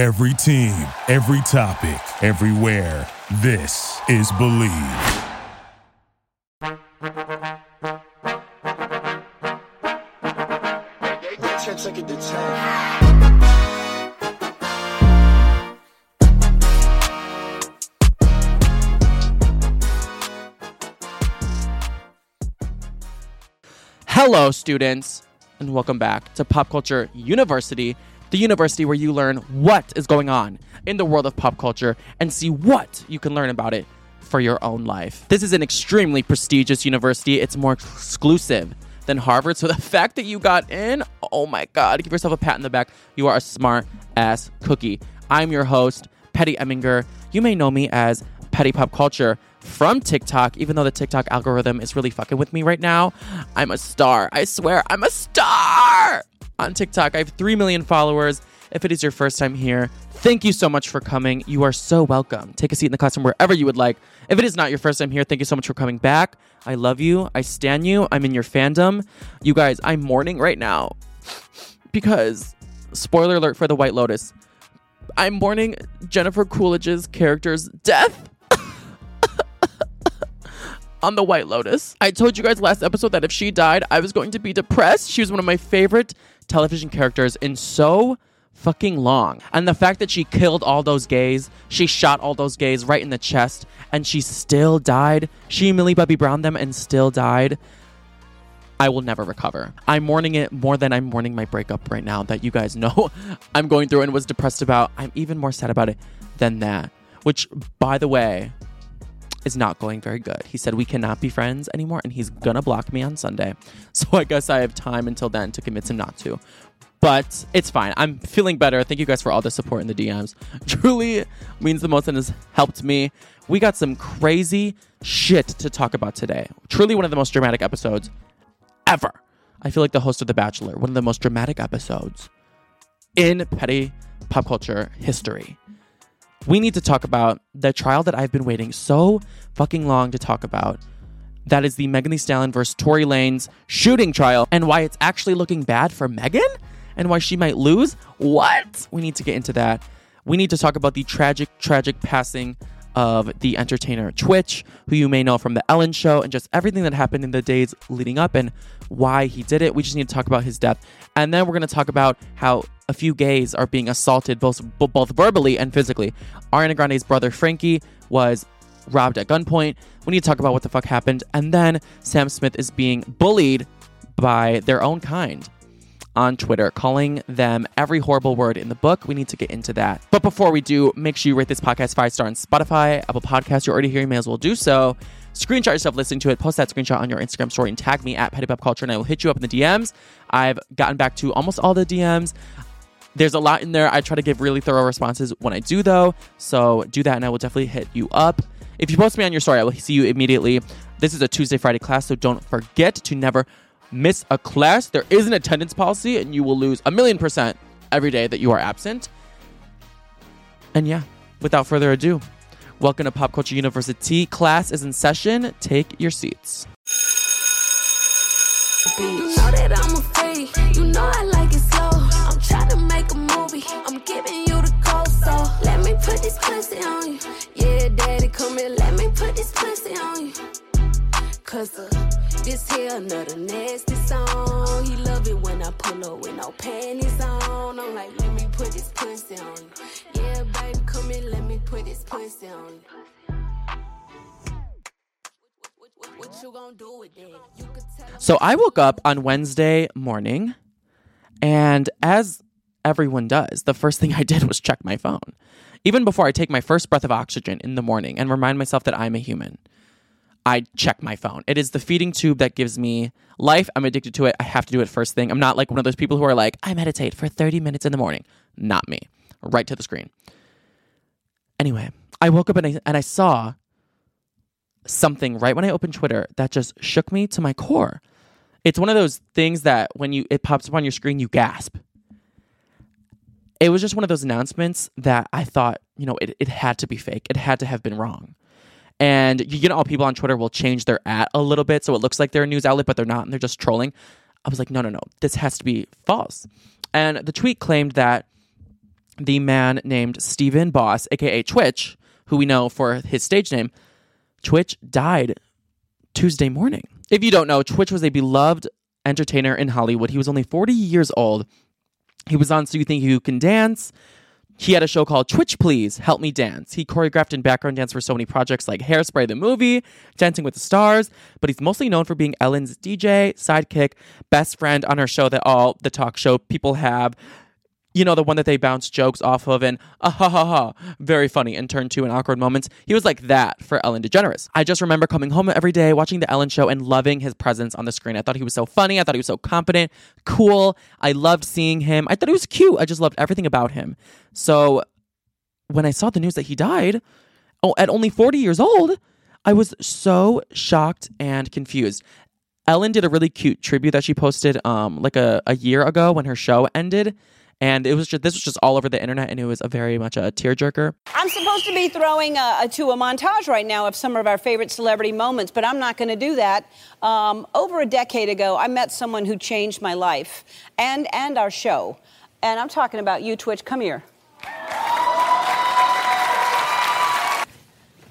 Every team, every topic, everywhere. This is Believe. Hello, students, and welcome back to Pop Culture University, the university where you learn what is going on in the world of pop culture and see what you can learn about it for your own life. This is an extremely prestigious university, it's more exclusive than Harvard. So the fact that you got in, oh my God, give yourself a pat in the back. You are a smart ass cookie. I'm your host, Petty Eminger. You may know me as Petty Pop Culture from TikTok, even though the TikTok algorithm is really fucking with me right now. I'm a star. I swear, I'm a star on TikTok. I have 3 million followers. If it is your first time here, thank you so much for coming. You are so welcome. Take a seat in the classroom wherever you would like. If it is not your first time here, thank you so much for coming back. I love you. I stand you. I'm in your fandom. You guys, I'm mourning right now because, spoiler alert for The White Lotus, I'm mourning Jennifer Coolidge's character's death on the White Lotus. I told you guys last episode that if she died, I was going to be depressed. She was one of my favorite television characters in so fucking long. And the fact that she killed all those gays, she shot all those gays right in the chest, and she still died. She Millie Bobby Brown them and still died. I will never recover. I'm mourning it more than I'm mourning my breakup right now that you guys know I'm going through and was depressed about. I'm even more sad about it than that. Which, by the way, is not going very good. He said we cannot be friends anymore and he's gonna block me on Sunday. So I guess I have time until then to convince him not to. But it's fine. I'm feeling better. Thank you guys for all the support in the DMs. Truly means the most and has helped me. We got some crazy shit to talk about today. Truly one of the most dramatic episodes ever. I feel like the host of The Bachelor, one of the most dramatic episodes in petty pop culture history we need to talk about the trial that I've been waiting so fucking long to talk about. That is the Megan Thee Stallion versus Tory Lanez shooting trial and why it's actually looking bad for Megan and why she might lose. What? We need to get into that. We need to talk about the tragic, tragic passing of the entertainer Twitch, who you may know from The Ellen Show, and just everything that happened in the days leading up and why he did it. We just need to talk about his death. And then we're going to talk about how a few gays are being assaulted both, both verbally and physically. Ariana Grande's brother Frankie was robbed at gunpoint. We need to talk about what the fuck happened. And then Sam Smith is being bullied by their own kind on Twitter, calling them every horrible word in the book. We need to get into that. But before we do, make sure you rate this podcast five star on Spotify, Apple Podcasts. You're already here, you may as well do so. Screenshot yourself listening to it, post that screenshot on your Instagram story, and tag me at Petty Pop Culture, and I will hit you up in the DMs. I've gotten back to almost all the DMs. There's a lot in there. I try to give really thorough responses when I do, though. So do that, and I will definitely hit you up. If you post me on your story, I will see you immediately. This is a Tuesday, Friday class, so don't forget to never miss a class, there is an attendance policy and you will lose a million percent every day that you are absent. And yeah, without further ado, welcome to Pop Culture University. Class is in session. Take your seats. You know that I'm a. You know I like it slow. I'm trying to make a movie. I'm giving you the code, so let me put this pussy on you. Yeah, daddy, come here. Let me put this pussy on you. Cause uh, this here another nasty song. He love it when I pull up with no panties on. I'm like, let me put this pussy on. Yeah, baby, come in, let me put this pussy on So I woke up on Wednesday morning, and as everyone does, the first thing I did was check my phone. Even before I take my first breath of oxygen in the morning and remind myself that I'm a human. I check my phone. It is the feeding tube that gives me life. I'm addicted to it. I have to do it first thing. I'm not like one of those people who are like, I meditate for 30 minutes in the morning. Not me. Right to the screen. Anyway, I woke up and I, and I saw something right when I opened Twitter that just shook me to my core. It's one of those things that when you it pops up on your screen, you gasp. It was just one of those announcements that I thought, you know, it, it had to be fake. It had to have been wrong. And you know, all people on Twitter will change their at a little bit so it looks like they're a news outlet, but they're not, and they're just trolling. I was like, no, no, no, this has to be false. And the tweet claimed that the man named Stephen Boss, aka Twitch, who we know for his stage name, Twitch died Tuesday morning. If you don't know, Twitch was a beloved entertainer in Hollywood. He was only 40 years old. He was on So You Think You Can Dance. He had a show called Twitch Please, Help Me Dance. He choreographed and background dance for so many projects like Hairspray the movie, Dancing with the Stars, but he's mostly known for being Ellen's DJ, sidekick, best friend on her show that all the talk show people have you know, the one that they bounce jokes off of and ah ha ha ha, very funny and turn to in awkward moments. He was like that for Ellen DeGeneres. I just remember coming home every day, watching the Ellen show and loving his presence on the screen. I thought he was so funny. I thought he was so competent, cool. I loved seeing him. I thought he was cute. I just loved everything about him. So when I saw the news that he died, oh, at only 40 years old, I was so shocked and confused. Ellen did a really cute tribute that she posted um like a, a year ago when her show ended and it was just this was just all over the internet and it was a very much a tearjerker I'm supposed to be throwing a, a, to a montage right now of some of our favorite celebrity moments, but I'm not going to do that. Um, over a decade ago, I met someone who changed my life and and our show, and I'm talking about you, Twitch. Come here.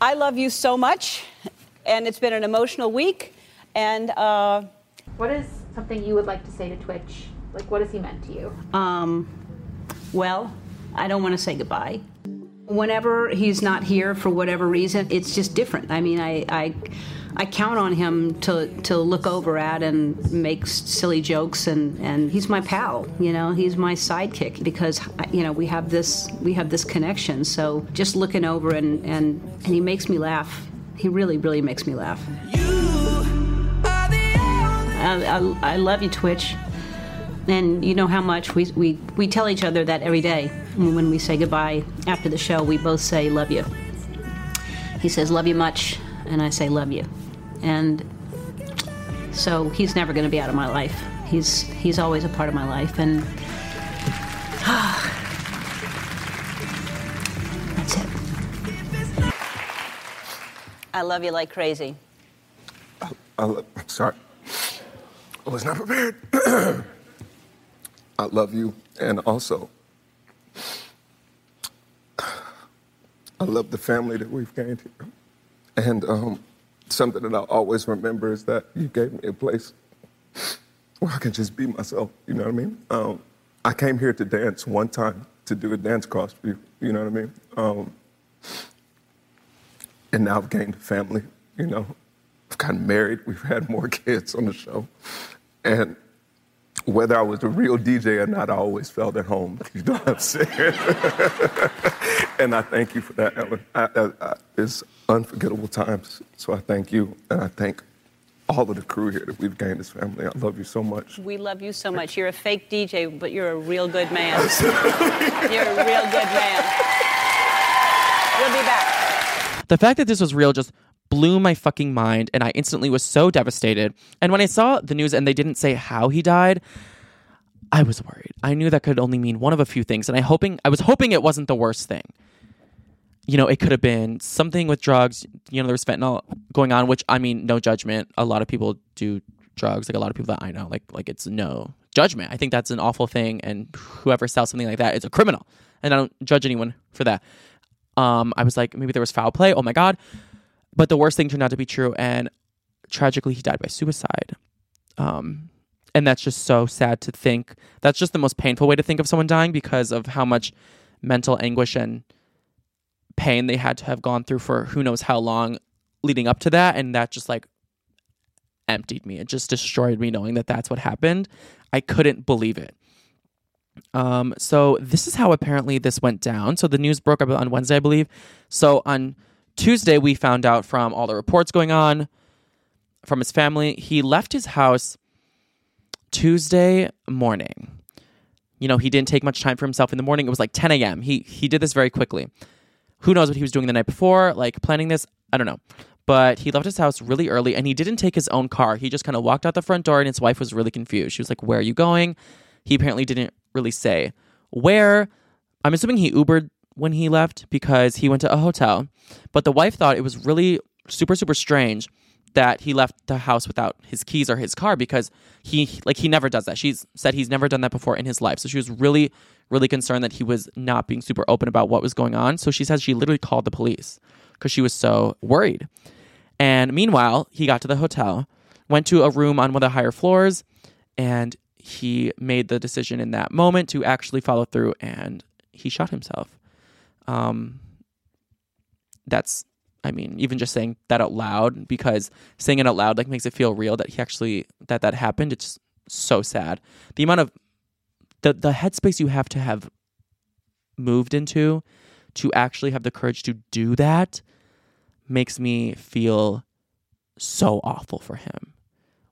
I love you so much, and it's been an emotional week. And uh, What is something you would like to say to Twitch? Like, what has he meant to you? um, well, I don't want to say goodbye. Whenever he's not here for whatever reason, it's just different. I mean, I, I, I count on him to, to look over at and make silly jokes, and, and he's my pal. You know, he's my sidekick because you know we have this we have this connection. So just looking over and and, and he makes me laugh. He really really makes me laugh. I, I, I love you, Twitch. And you know how much we, we, we tell each other that every day. When we say goodbye after the show, we both say, Love you. He says, Love you much. And I say, Love you. And so he's never going to be out of my life. He's, he's always a part of my life. And that's it. I love you like crazy. I I'm sorry. I was not prepared. I love you, and also, I love the family that we've gained here. And um, something that I always remember is that you gave me a place where I can just be myself. You know what I mean? Um, I came here to dance one time to do a dance cross for you. You know what I mean? Um, and now I've gained a family. You know, I've gotten married. We've had more kids on the show, and whether I was a real DJ or not, I always felt at home. You know what I'm saying? and I thank you for that, Ellen. I, I, I, it's unforgettable times. So I thank you, and I thank all of the crew here that we've gained this family. I love you so much. We love you so much. You're a fake DJ, but you're a real good man. you're a real good man. We'll be back. the fact that this was real just blew my fucking mind and I instantly was so devastated. And when I saw the news and they didn't say how he died, I was worried. I knew that could only mean one of a few things and I hoping I was hoping it wasn't the worst thing. You know, it could have been something with drugs. You know, there was fentanyl going on, which I mean, no judgment. A lot of people do drugs, like a lot of people that I know. Like like it's no judgment. I think that's an awful thing and whoever sells something like that is a criminal. And I don't judge anyone for that. Um, I was like, maybe there was foul play. Oh my god! But the worst thing turned out to be true, and tragically, he died by suicide. Um, and that's just so sad to think. That's just the most painful way to think of someone dying because of how much mental anguish and pain they had to have gone through for who knows how long leading up to that, and that just like emptied me. It just destroyed me knowing that that's what happened. I couldn't believe it. Um, so this is how apparently this went down. So the news broke up on Wednesday, I believe. So on Tuesday, we found out from all the reports going on from his family. He left his house Tuesday morning. You know, he didn't take much time for himself in the morning. It was like 10 a.m. He he did this very quickly. Who knows what he was doing the night before, like planning this? I don't know. But he left his house really early and he didn't take his own car. He just kind of walked out the front door and his wife was really confused. She was like, Where are you going? He apparently didn't really say where. I'm assuming he Ubered when he left because he went to a hotel. But the wife thought it was really super, super strange that he left the house without his keys or his car because he like he never does that. She's said he's never done that before in his life. So she was really, really concerned that he was not being super open about what was going on. So she says she literally called the police because she was so worried. And meanwhile, he got to the hotel, went to a room on one of the higher floors, and he made the decision in that moment to actually follow through and he shot himself. Um, that's, I mean, even just saying that out loud because saying it out loud like makes it feel real that he actually that that happened. It's so sad. The amount of the the headspace you have to have moved into to actually have the courage to do that makes me feel so awful for him.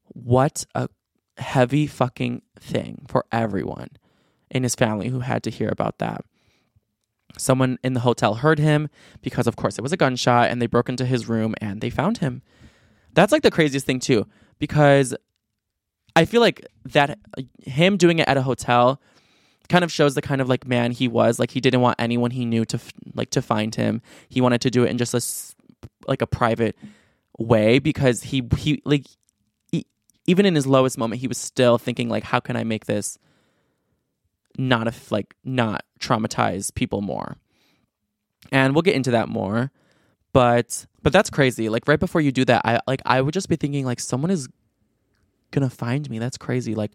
What a heavy fucking thing for everyone in his family who had to hear about that. Someone in the hotel heard him because, of course, it was a gunshot and they broke into his room and they found him. That's like the craziest thing, too, because I feel like that him doing it at a hotel kind of shows the kind of like man he was. Like he didn't want anyone he knew to like to find him. He wanted to do it in just a like a private way because he he like he, even in his lowest moment he was still thinking like how can I make this not if like not traumatize people more. And we'll get into that more. But but that's crazy. Like right before you do that, I like I would just be thinking like someone is gonna find me. That's crazy. Like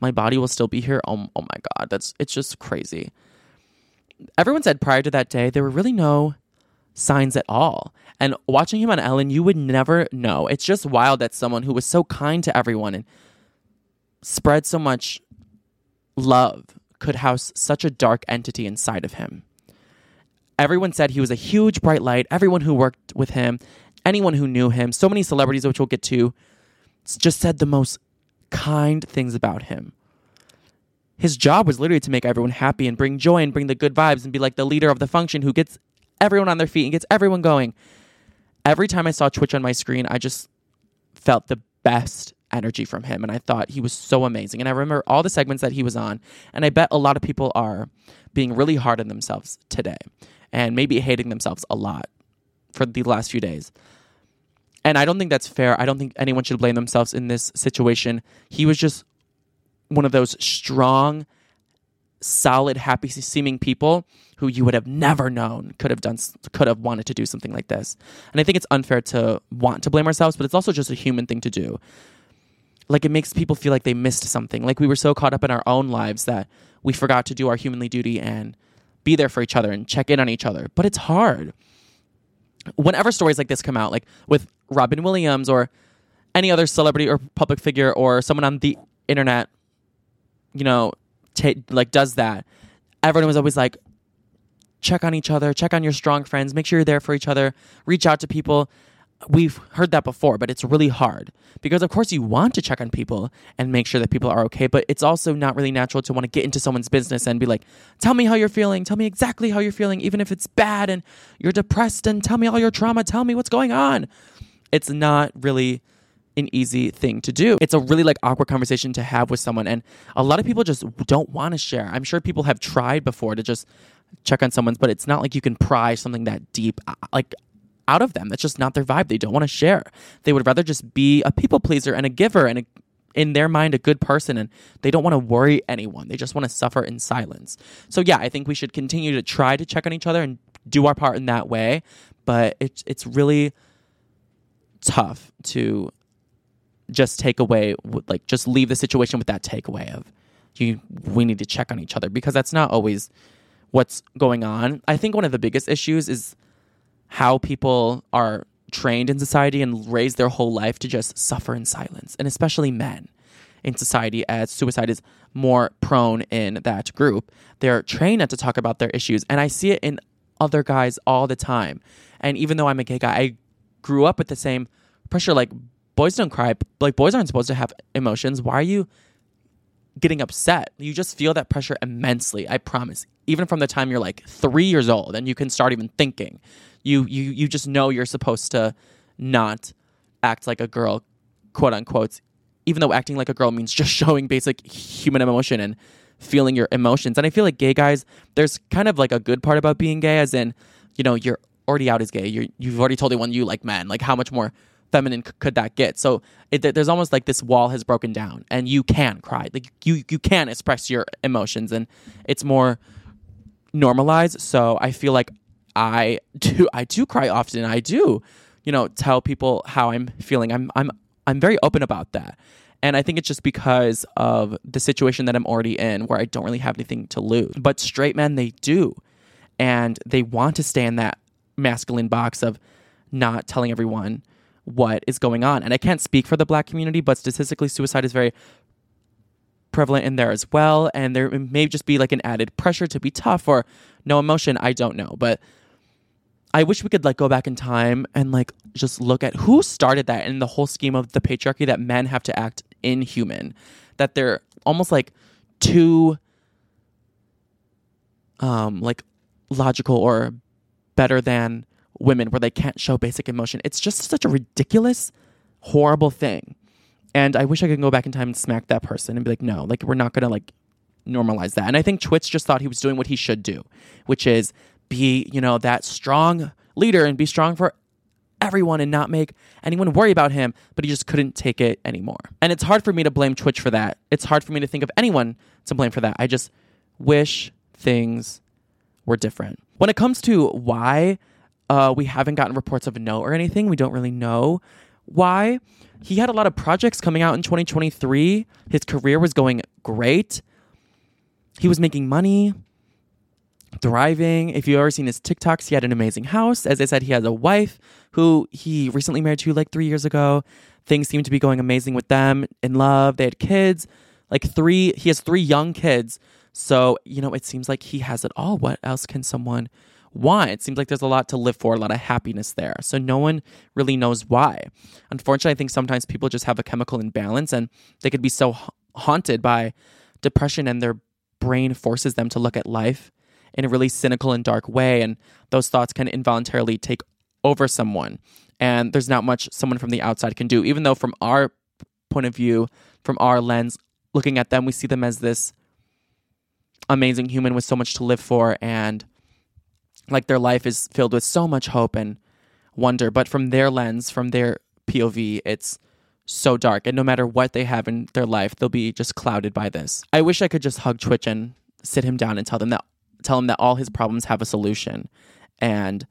my body will still be here. Oh, oh my god, that's it's just crazy. Everyone said prior to that day there were really no signs at all. And watching him on Ellen, you would never know. It's just wild that someone who was so kind to everyone and spread so much love could house such a dark entity inside of him. Everyone said he was a huge bright light. Everyone who worked with him, anyone who knew him, so many celebrities, which we'll get to, just said the most kind things about him. His job was literally to make everyone happy and bring joy and bring the good vibes and be like the leader of the function who gets everyone on their feet and gets everyone going. Every time I saw Twitch on my screen, I just felt the best energy from him and I thought he was so amazing. And I remember all the segments that he was on, and I bet a lot of people are being really hard on themselves today and maybe hating themselves a lot for the last few days. And I don't think that's fair. I don't think anyone should blame themselves in this situation. He was just one of those strong, solid, happy seeming people who you would have never known could have done could have wanted to do something like this. And I think it's unfair to want to blame ourselves, but it's also just a human thing to do. Like it makes people feel like they missed something. Like we were so caught up in our own lives that we forgot to do our humanly duty and be there for each other and check in on each other. But it's hard. Whenever stories like this come out, like with Robin Williams or any other celebrity or public figure or someone on the internet, you know, ta like does that, everyone was always like, check on each other, check on your strong friends, make sure you're there for each other, reach out to people. We've heard that before, but it's really hard because, of course, you want to check on people and make sure that people are okay, but it's also not really natural to want to get into someone's business and be like, tell me how you're feeling, tell me exactly how you're feeling, even if it's bad and you're depressed, and tell me all your trauma, tell me what's going on. It's not really an easy thing to do. It's a really like awkward conversation to have with someone and a lot of people just don't want to share. I'm sure people have tried before to just check on someone's but it's not like you can pry something that deep uh, like out of them. That's just not their vibe. They don't want to share. They would rather just be a people pleaser and a giver and a, in their mind a good person and they don't want to worry anyone. They just want to suffer in silence. So yeah, I think we should continue to try to check on each other and do our part in that way, but it's it's really tough to just take away like just leave the situation with that takeaway of you we need to check on each other because that's not always what's going on. I think one of the biggest issues is how people are trained in society and raised their whole life to just suffer in silence, and especially men in society as suicide is more prone in that group. They're trained not to talk about their issues, and I see it in other guys all the time. And even though I'm a gay guy, I grew up with the same pressure like boys don't cry, like boys aren't supposed to have emotions. Why are you getting upset? You just feel that pressure immensely, I promise. Even from the time you're like 3 years old and you can start even thinking you you you just know you're supposed to not act like a girl, quote unquote, even though acting like a girl means just showing basic human emotion and feeling your emotions. And I feel like gay guys, there's kind of like a good part about being gay, as in, you know, you're already out as gay. You're you've already told everyone you like men. Like how much more feminine c- could that get? So it, there's almost like this wall has broken down, and you can cry, like you you can express your emotions, and it's more normalized. So I feel like I do I do cry often. I do, you know, tell people how I'm feeling. I'm I'm I'm very open about that. And I think it's just because of the situation that I'm already in where I don't really have anything to lose. But straight men they do. And they want to stay in that masculine box of not telling everyone what is going on. And I can't speak for the black community, but statistically suicide is very prevalent in there as well. And there may just be like an added pressure to be tough or no emotion. I don't know. But I wish we could like go back in time and like just look at who started that in the whole scheme of the patriarchy that men have to act inhuman, that they're almost like too um like logical or better than women where they can't show basic emotion. It's just such a ridiculous, horrible thing. And I wish I could go back in time and smack that person and be like, no, like we're not gonna like normalize that. And I think Twitch just thought he was doing what he should do, which is be, you know, that strong leader and be strong for everyone and not make anyone worry about him, but he just couldn't take it anymore. And it's hard for me to blame Twitch for that. It's hard for me to think of anyone to blame for that. I just wish things were different. When it comes to why uh, we haven't gotten reports of a no or anything, we don't really know why. He had a lot of projects coming out in 2023. His career was going great. He was making money, thriving. If you've ever seen his TikToks, he had an amazing house. As I said, he has a wife who he recently married to like three years ago. Things seem to be going amazing with them in love. They had kids, like three, he has three young kids. So, you know, it seems like he has it all. What else can someone want? It seems like there's a lot to live for, a lot of happiness there. So, no one really knows why. Unfortunately, I think sometimes people just have a chemical imbalance and they could be so ha- haunted by depression and their brain forces them to look at life in a really cynical and dark way. And those thoughts can involuntarily take over someone. And there's not much someone from the outside can do, even though, from our point of view, from our lens, looking at them, we see them as this amazing human with so much to live for and like their life is filled with so much hope and wonder. But from their lens, from their POV, it's so dark. And no matter what they have in their life, they'll be just clouded by this. I wish I could just hug Twitch and sit him down and tell them that tell him that all his problems have a solution. And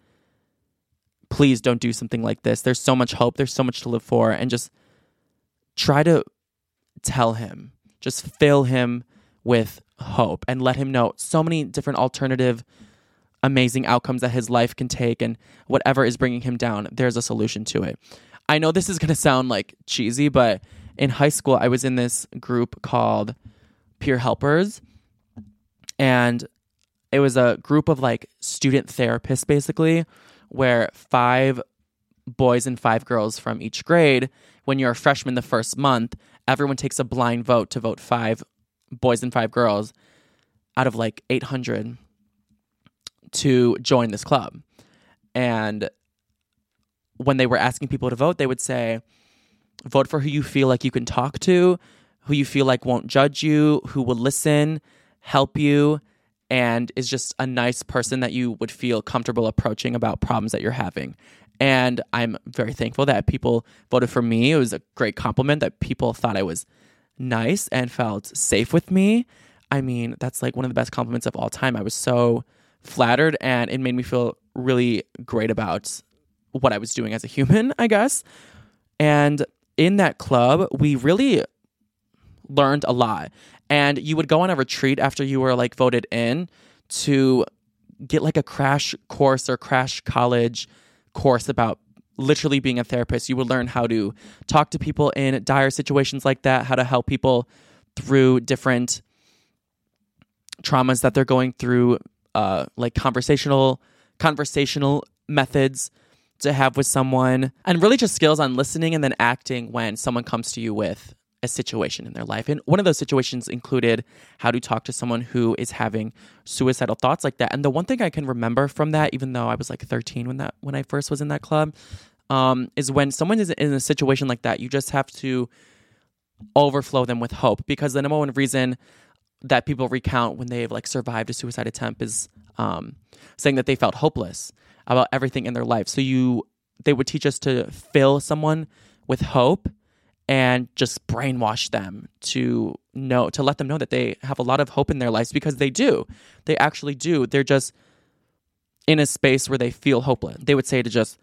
please don't do something like this. There's so much hope, there's so much to live for, and just try to tell him, just fill him with hope and let him know so many different alternative amazing outcomes that his life can take and whatever is bringing him down there's a solution to it. I know this is going to sound like cheesy but in high school i was in this group called peer helpers. And it was a group of like student therapists basically where five boys and five girls from each grade when you're a freshman the first month everyone takes a blind vote to vote five boys and five girls out of like 800 to join this club. And when they were asking people to vote they would say vote for who you feel like you can talk to who you feel like won't judge you who will listen help you and is just a nice person that you would feel comfortable approaching about problems that you're having. And I'm very thankful that people voted for me. It was a great compliment that people thought I was nice and felt safe with me. I mean, that's like one of the best compliments of all time. I was so flattered and it made me feel really great about what I was doing as a human, I guess. And in that club, we really learned a lot. And you would go on a retreat after you were like voted in to get like a crash course or crash college course about literally being a therapist. You would learn how to talk to people in dire situations like that, how to help people through different traumas that they're going through, uh, like conversational conversational methods to have with someone, and really just skills on listening and then acting when someone comes to you with a situation in their life. And one of those situations included how to talk to someone who is having suicidal thoughts like that. And the one thing I can remember from that, even though I was like 13 when that when I first was in that club, um, is when someone is in a situation like that, you just have to overflow them with hope because the number one reason that people recount when they've like survived a suicide attempt is um, saying that they felt hopeless about everything in their life. So you they would teach us to fill someone with hope and just brainwash them to know to let them know that they have a lot of hope in their lives because they do. They actually do. They're just in a space where they feel hopeless. They would say to just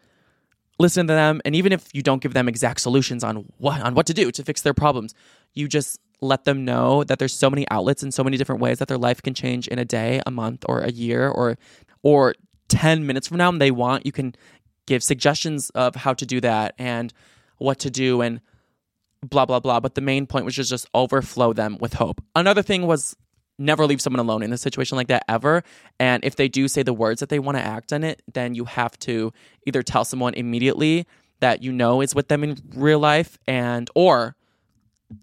listen to them and even if you don't give them exact solutions on what on what to do to fix their problems, you just let them know that there's so many outlets and so many different ways that their life can change in a day, a month or a year or or 10 minutes from now and they want you can give suggestions of how to do that and what to do and blah blah blah. But the main point was just just overflow them with hope. Another thing was never leave someone alone in a situation like that ever. And if they do say the words that they want to act on it then you have to either tell someone immediately that you know is with them in real life and or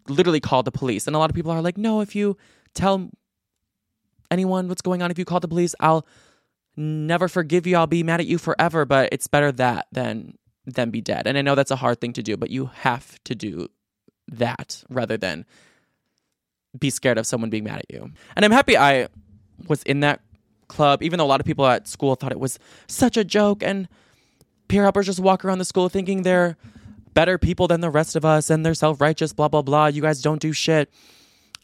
literally call the police. And a lot of people are like no if you tell anyone what's going on if you call the police i'll never forgive you. I'll be mad at you forever. But it's better that than than be dead. And i know that's a hard thing to do but you have to do that rather than be scared of someone being mad at you. And I'm happy I was in that club, even though a lot of people at school thought it was such a joke and peer helpers just walk around the school thinking they're better people than the rest of us and they're self righteous, blah, blah, blah. You guys don't do shit.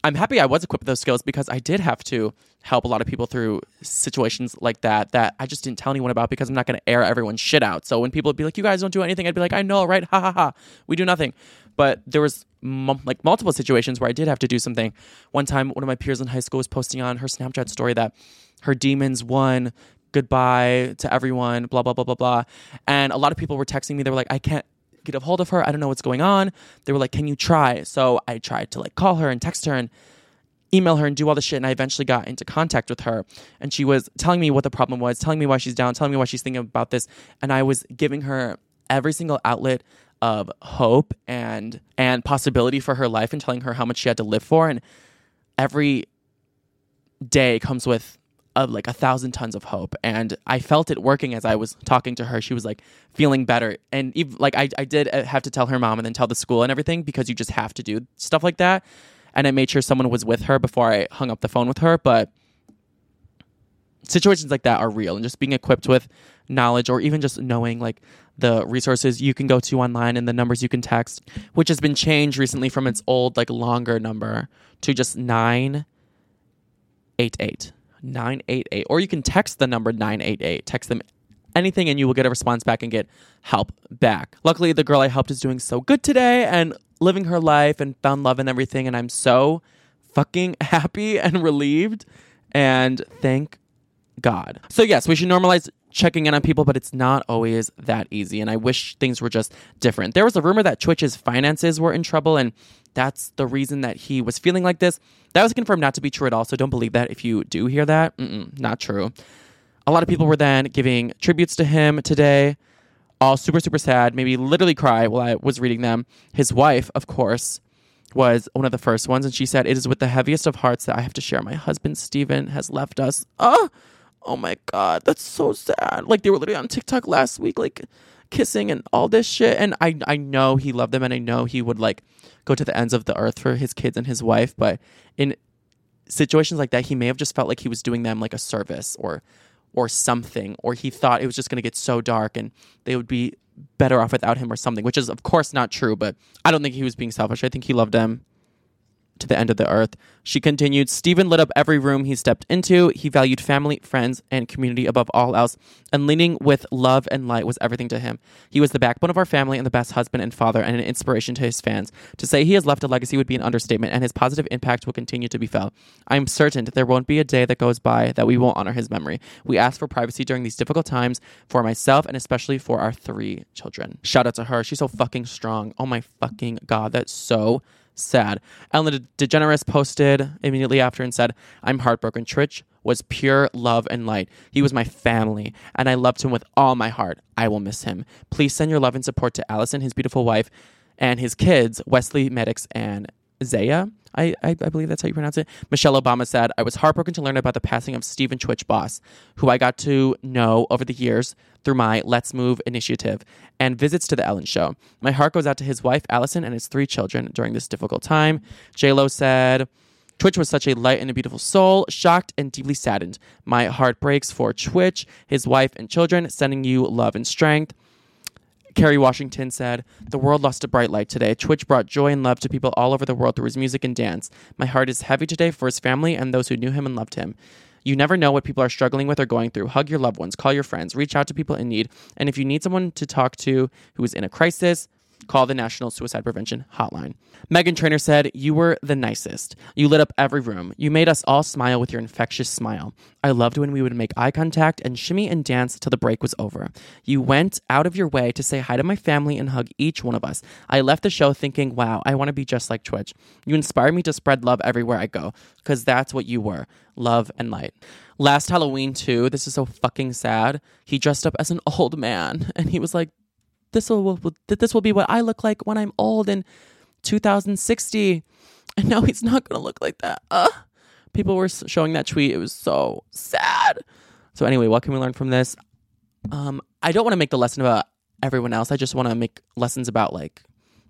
I'm happy I was equipped with those skills because I did have to help a lot of people through situations like that that I just didn't tell anyone about because I'm not going to air everyone's shit out. So when people would be like, "You guys don't do anything," I'd be like, "I know, right? Ha ha ha. We do nothing." But there was m- like multiple situations where I did have to do something. One time, one of my peers in high school was posting on her Snapchat story that her demons won. Goodbye to everyone. Blah blah blah blah blah. And a lot of people were texting me. They were like, "I can't." get a hold of her. I don't know what's going on. They were like, "Can you try?" So I tried to like call her and text her and email her and do all the shit. And I eventually got into contact with her, and she was telling me what the problem was, telling me why she's down, telling me why she's thinking about this, and I was giving her every single outlet of hope and and possibility for her life and telling her how much she had to live for. And every day comes with of like a thousand tons of hope. And i felt it working as i was talking to her. She was like feeling better. And even like I, I did uh, have to tell her mom and then tell the school and everything because you just have to do stuff like that. And i made sure someone was with her before i hung up the phone with her. But situations like that are real. And just being equipped with knowledge or even just knowing like the resources you can go to online and the numbers you can text which has been changed recently from its old like longer number to just 988 988 or you can text the number 988 text them anything and you will get a response back and get help back. Luckily the girl i helped is doing so good today and living her life and found love and everything and i'm so fucking happy and relieved and thank God. So, yes, we should normalize checking in on people, but it's not always that easy. And I wish things were just different. There was a rumor that Twitch's finances were in trouble, and that's the reason that he was feeling like this. That was confirmed not to be true at all. So, don't believe that if you do hear that. Mm-mm, not true. A lot of people were then giving tributes to him today, all super, super sad, maybe literally cry while I was reading them. His wife, of course, was one of the first ones, and she said, It is with the heaviest of hearts that I have to share. My husband, Stephen, has left us. Oh, oh my god, that's so sad. Like they were literally on TikTok last week, like kissing and all this shit. And I I know he loved them, and I know he would like go to the ends of the earth for his kids and his wife. But in situations like that, he may have just felt like he was doing them like a service or or something, or he thought it was just going to get so dark and they would be better off without him or something, which is of course not true. But I don't think he was being selfish. I think he loved them to the end of the earth. She continued, Stephen lit up every room he stepped into. He valued family, friends, and community above all else, and leading with love and light was everything to him. He was the backbone of our family and the best husband and father, and an inspiration to his fans. To say he has left a legacy would be an understatement, and his positive impact will continue to be felt. I am certain that there won't be a day that goes by that we won't honor his memory. We ask for privacy during these difficult times for myself and especially for our three children. Shout out to her. She's so fucking strong. Oh my fucking God. That's so sad. Ellen DeGeneres posted immediately after and said, I'm heartbroken. Twitch was pure love and light. He was my family, and I loved him with all my heart. I will miss him. Please send your love and support to Allison, his beautiful wife, and his kids, Weslie, Maddox, and Zaia. I, I, I, believe that's how you pronounce it. Michelle Obama said, I was heartbroken to learn about the passing of Stephen Twitch Boss, who I got to know over the years through my Let's Move initiative and visits to the Ellen Show. My heart goes out to his wife, Allison, and his three children during this difficult time. Lo said, Twitch was such a light and a beautiful soul, shocked and deeply saddened. My heart breaks for Twitch, his wife, and children, sending you love and strength. Kerry Washington said, The world lost a bright light today. Twitch brought joy and love to people all over the world through his music and dance. My heart is heavy today for his family and those who knew him and loved him. You never know what people are struggling with or going through. Hug your loved ones, call your friends, reach out to people in need. And if you need someone to talk to who is in a crisis, call the National Suicide Prevention Hotline. Meghan Trainor said, You were the nicest. You lit up every room. You made us all smile with your infectious smile. I loved when we would make eye contact and shimmy and dance till the break was over. You went out of your way to say hi to my family and hug each one of us. I left the show thinking, Wow, I want to be just like Twitch. You inspire me to spread love everywhere I go, because that's what you were love and light. Last Halloween, too, this is so fucking sad. He dressed up as an old man and he was like, this will that this will be what I look like when I'm old in 2060. And now he's not going to look like that. Uh, people were showing that tweet. It was so sad. So anyway, what can we learn from this? Um, I don't want to make the lesson about everyone else. I just want to make lessons about like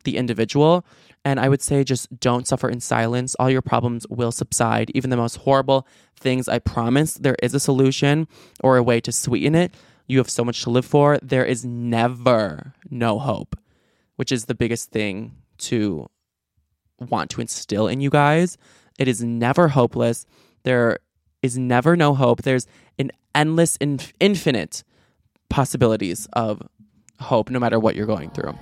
the individual. And I would say just don't suffer in silence. All your problems will subside. Even the most horrible things, I promise there is a solution or a way to sweeten it. You have so much to live for. There is never no hope, which is the biggest thing to want to instill in you guys. It is never hopeless. There is never no hope. There's an endless, infinite possibilities of hope no matter what you're going through.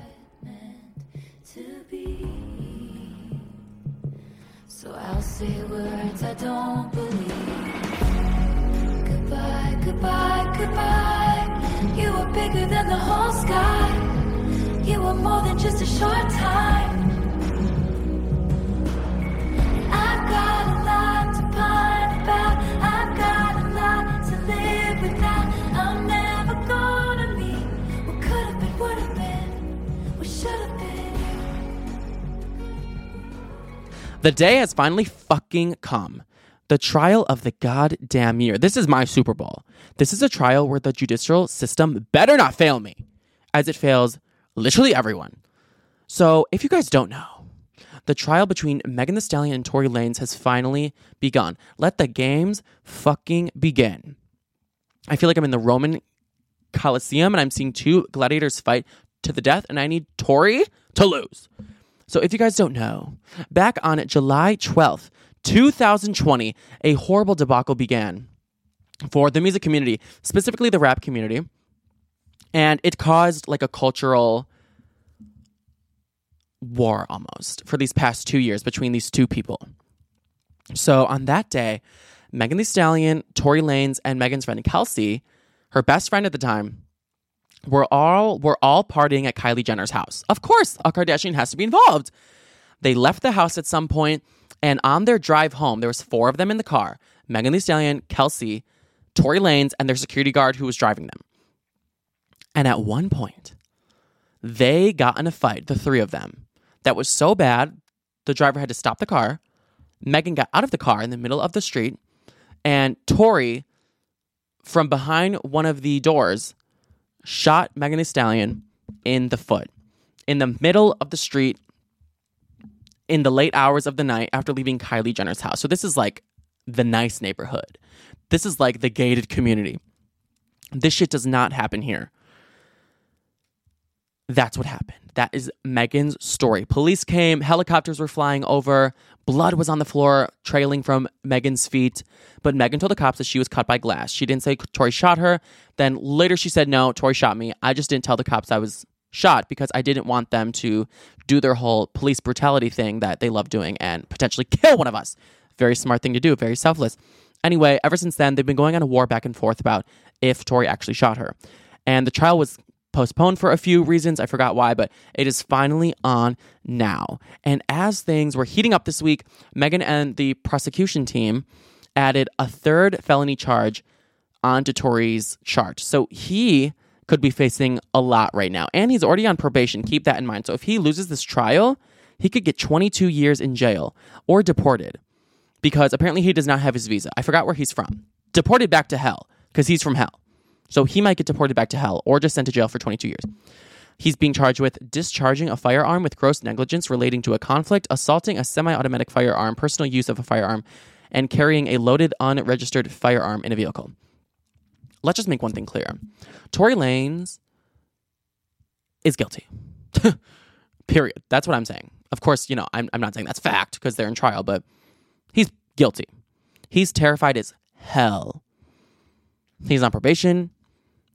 So I'll say words I don't believe. Goodbye, goodbye, goodbye. You were bigger than the whole sky. You were more than just a short time. I've got a lot to pine about. I've got a lot to live without. I'm never gonna what could have been, would have been, what should have been. The day has finally fucking come the trial of the goddamn year. This is my Super Bowl. This is a trial where the judicial system better not fail me, as it fails literally everyone. So, if you guys don't know, the trial between Megan Thee Stallion and Tory Lanez has finally begun. Let the games fucking begin. I feel like I'm in the Roman Coliseum and I'm seeing two gladiators fight to the death, and I need Tory to lose. So, if you guys don't know, back on July 12th, 2020, a horrible debacle began for the music community, specifically the rap community. And it caused like a cultural war almost for these past two years between these two people. So on that day, Megan Thee Stallion, Tory Lanez, and Megan's friend Kelsey, her best friend at the time, were all were all partying at Kylie Jenner's house. Of course, a Kardashian has to be involved. They left the house at some point and on their drive home, there was four of them in the car: Megan Thee Stallion, Kelsey, Tory Lanez, and their security guard who was driving them. And at one point, they got in a fight, the three of them, that was so bad, the driver had to stop the car. Megan got out of the car in the middle of the street, and Tory, from behind one of the doors, shot Megan Thee Stallion in the foot in the middle of the street in the late hours of the night after leaving Kylie Jenner's house. So this is like the nice neighborhood. This is like the gated community. This shit does not happen here. That's what happened. That is Megan's story. Police came, helicopters were flying over, blood was on the floor trailing from Megan's feet. But Megan told the cops that she was cut by glass. She didn't say Tory shot her. Then later she said, No, Tory shot me. I just didn't tell the cops I was shot because I didn't want them to do their whole police brutality thing that they love doing and potentially kill one of us. Very smart thing to do, very selfless. Anyway, ever since then, they've been going on a war back and forth about if Tory actually shot her. And the trial was postponed for a few reasons. I forgot why, but it is finally on now. And as things were heating up this week, Megan and the prosecution team added a third felony charge onto Tory's charge. So he could be facing a lot right now. And he's already on probation. Keep that in mind. So if he loses this trial, he could get 22 years in jail or deported because apparently he does not have his visa. I forgot where he's from. Deported back to hell because he's from hell. So he might get deported back to hell or just sent to jail for 22 years. He's being charged with discharging a firearm with gross negligence relating to a conflict, assaulting a semi automatic firearm, personal use of a firearm, and carrying a loaded, unregistered firearm in a vehicle let's just make one thing clear. Tory Lanez is guilty. Period. That's what I'm saying. Of course, you know, I'm, I'm not saying that's fact because they're in trial, but he's guilty. He's terrified as hell. He's on probation.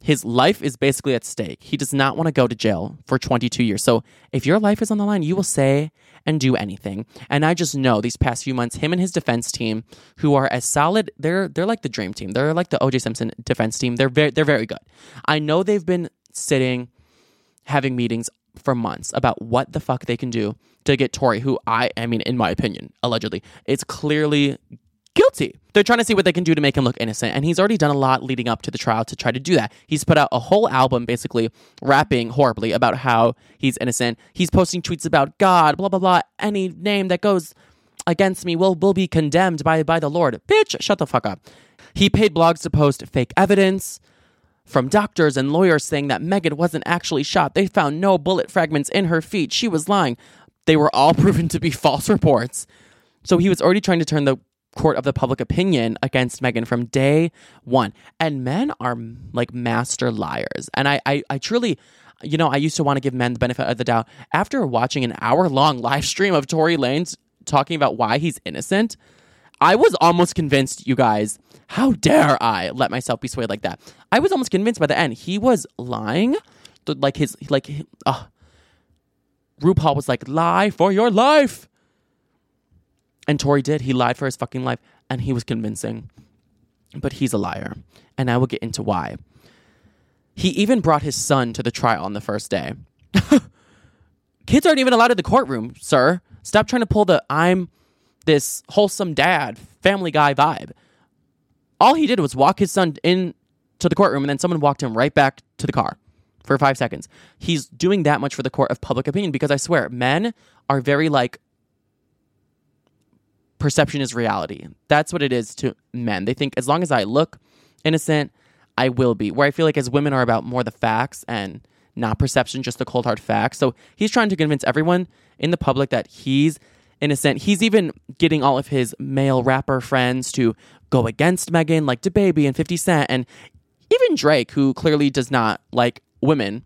His life is basically at stake. He does not want to go to jail for 22 years. So if your life is on the line, you will say and do anything. And I just know these past few months, him and his defense team, who are as solid, they're they're like the dream team. They're like the OJ Simpson defense team. They're very they're very good. I know they've been sitting, having meetings for months about what the fuck they can do to get Tory, who I I mean, in my opinion, allegedly, it's clearly guilty. They're trying to see what they can do to make him look innocent. And he's already done a lot leading up to the trial to try to do that. He's put out a whole album basically rapping horribly about how he's innocent. He's posting tweets about God, blah, blah, blah. Any name that goes against me will, will be condemned by, by the Lord. Bitch, shut the fuck up. He paid blogs to post fake evidence from doctors and lawyers saying that Megan wasn't actually shot. They found no bullet fragments in her feet. She was lying. They were all proven to be false reports. So he was already trying to turn the court of the public opinion against Megan from day one. And men are like master liars. And I, I, I truly, you know, I used to want to give men the benefit of the doubt. After watching an hour long live stream of Tory Lanez talking about why he's innocent, I was almost convinced, you guys. How dare I let myself be swayed like that? I was almost convinced by the end he was lying. Like his, like, uh, RuPaul was like, lie for your life. And Tory did. He lied for his fucking life, and he was convincing. But he's a liar, and I will get into why. He even brought his son to the trial on the first day. Kids aren't even allowed in the courtroom, sir. Stop trying to pull the I'm this wholesome dad, family guy vibe. All he did was walk his son in to the courtroom, and then someone walked him right back to the car for five seconds. He's doing that much for the court of public opinion because I swear, men are very like perception is reality. That's what it is to men. They think as long as I look innocent, I will be. Where I feel like as women are about more the facts and not perception, just the cold hard facts. So he's trying to convince everyone in the public that he's innocent. He's even getting all of his male rapper friends to go against Megan, like DaBaby and 50 Cent, and even Drake, who clearly does not like women.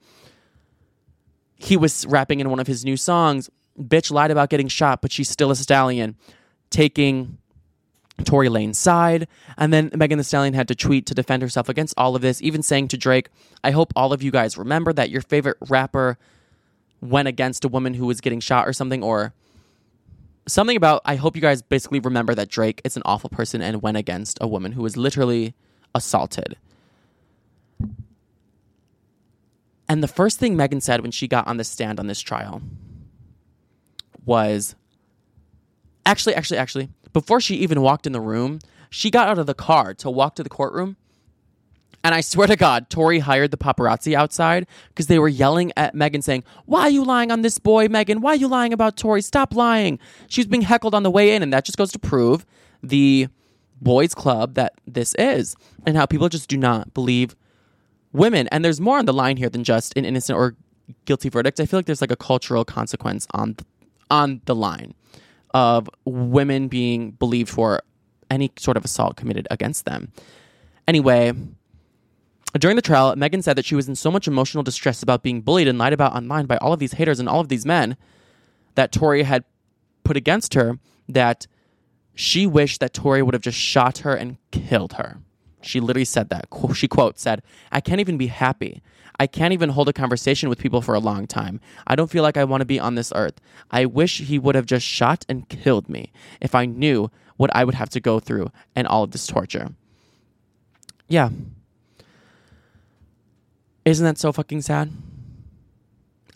He was rapping in one of his new songs. Bitch lied about getting shot, but she's still a stallion taking Tory Lanez side. And then Megan Thee Stallion had to tweet to defend herself against all of this, even saying to Drake, I hope all of you guys remember that your favorite rapper went against a woman who was getting shot or something, or something about, I hope you guys basically remember that Drake is an awful person and went against a woman who was literally assaulted. And the first thing Megan said when she got on the stand on this trial was, Actually, actually, actually, before she even walked in the room, she got out of the car to walk to the courtroom. And I swear to God, Tory hired the paparazzi outside because they were yelling at Megan saying, Why are you lying on this boy, Megan? Why are you lying about Tory? Stop lying. She's being heckled on the way in. And that just goes to prove the boys' club that this is and how people just do not believe women. And there's more on the line here than just an innocent or guilty verdict. I feel like there's like a cultural consequence on on the line of women being believed for any sort of assault committed against them. Anyway, during the trial, Megan said that she was in so much emotional distress about being bullied and lied about online by all of these haters and all of these men that Tory had put against her that she wished that Tory would have just shot her and killed her. She literally said that. She quote said, "I can't even be happy. I can't even hold a conversation with people for a long time. I don't feel like I want to be on this earth. I wish he would have just shot and killed me if I knew what I would have to go through and all of this torture." Yeah. Isn't that so fucking sad?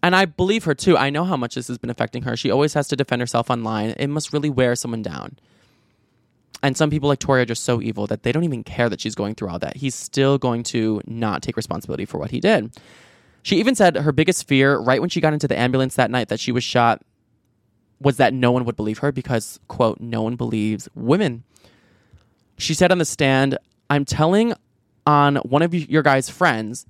And I believe her too. I know how much this has been affecting her. She always has to defend herself online. It must really wear someone down. And some people like Tory are just so evil that they don't even care that she's going through all that. He's still going to not take responsibility for what he did. She even said her biggest fear, right when she got into the ambulance that night that she was shot, was that no one would believe her because, quote, no one believes women. She said on the stand, I'm telling on one of your guys' friends,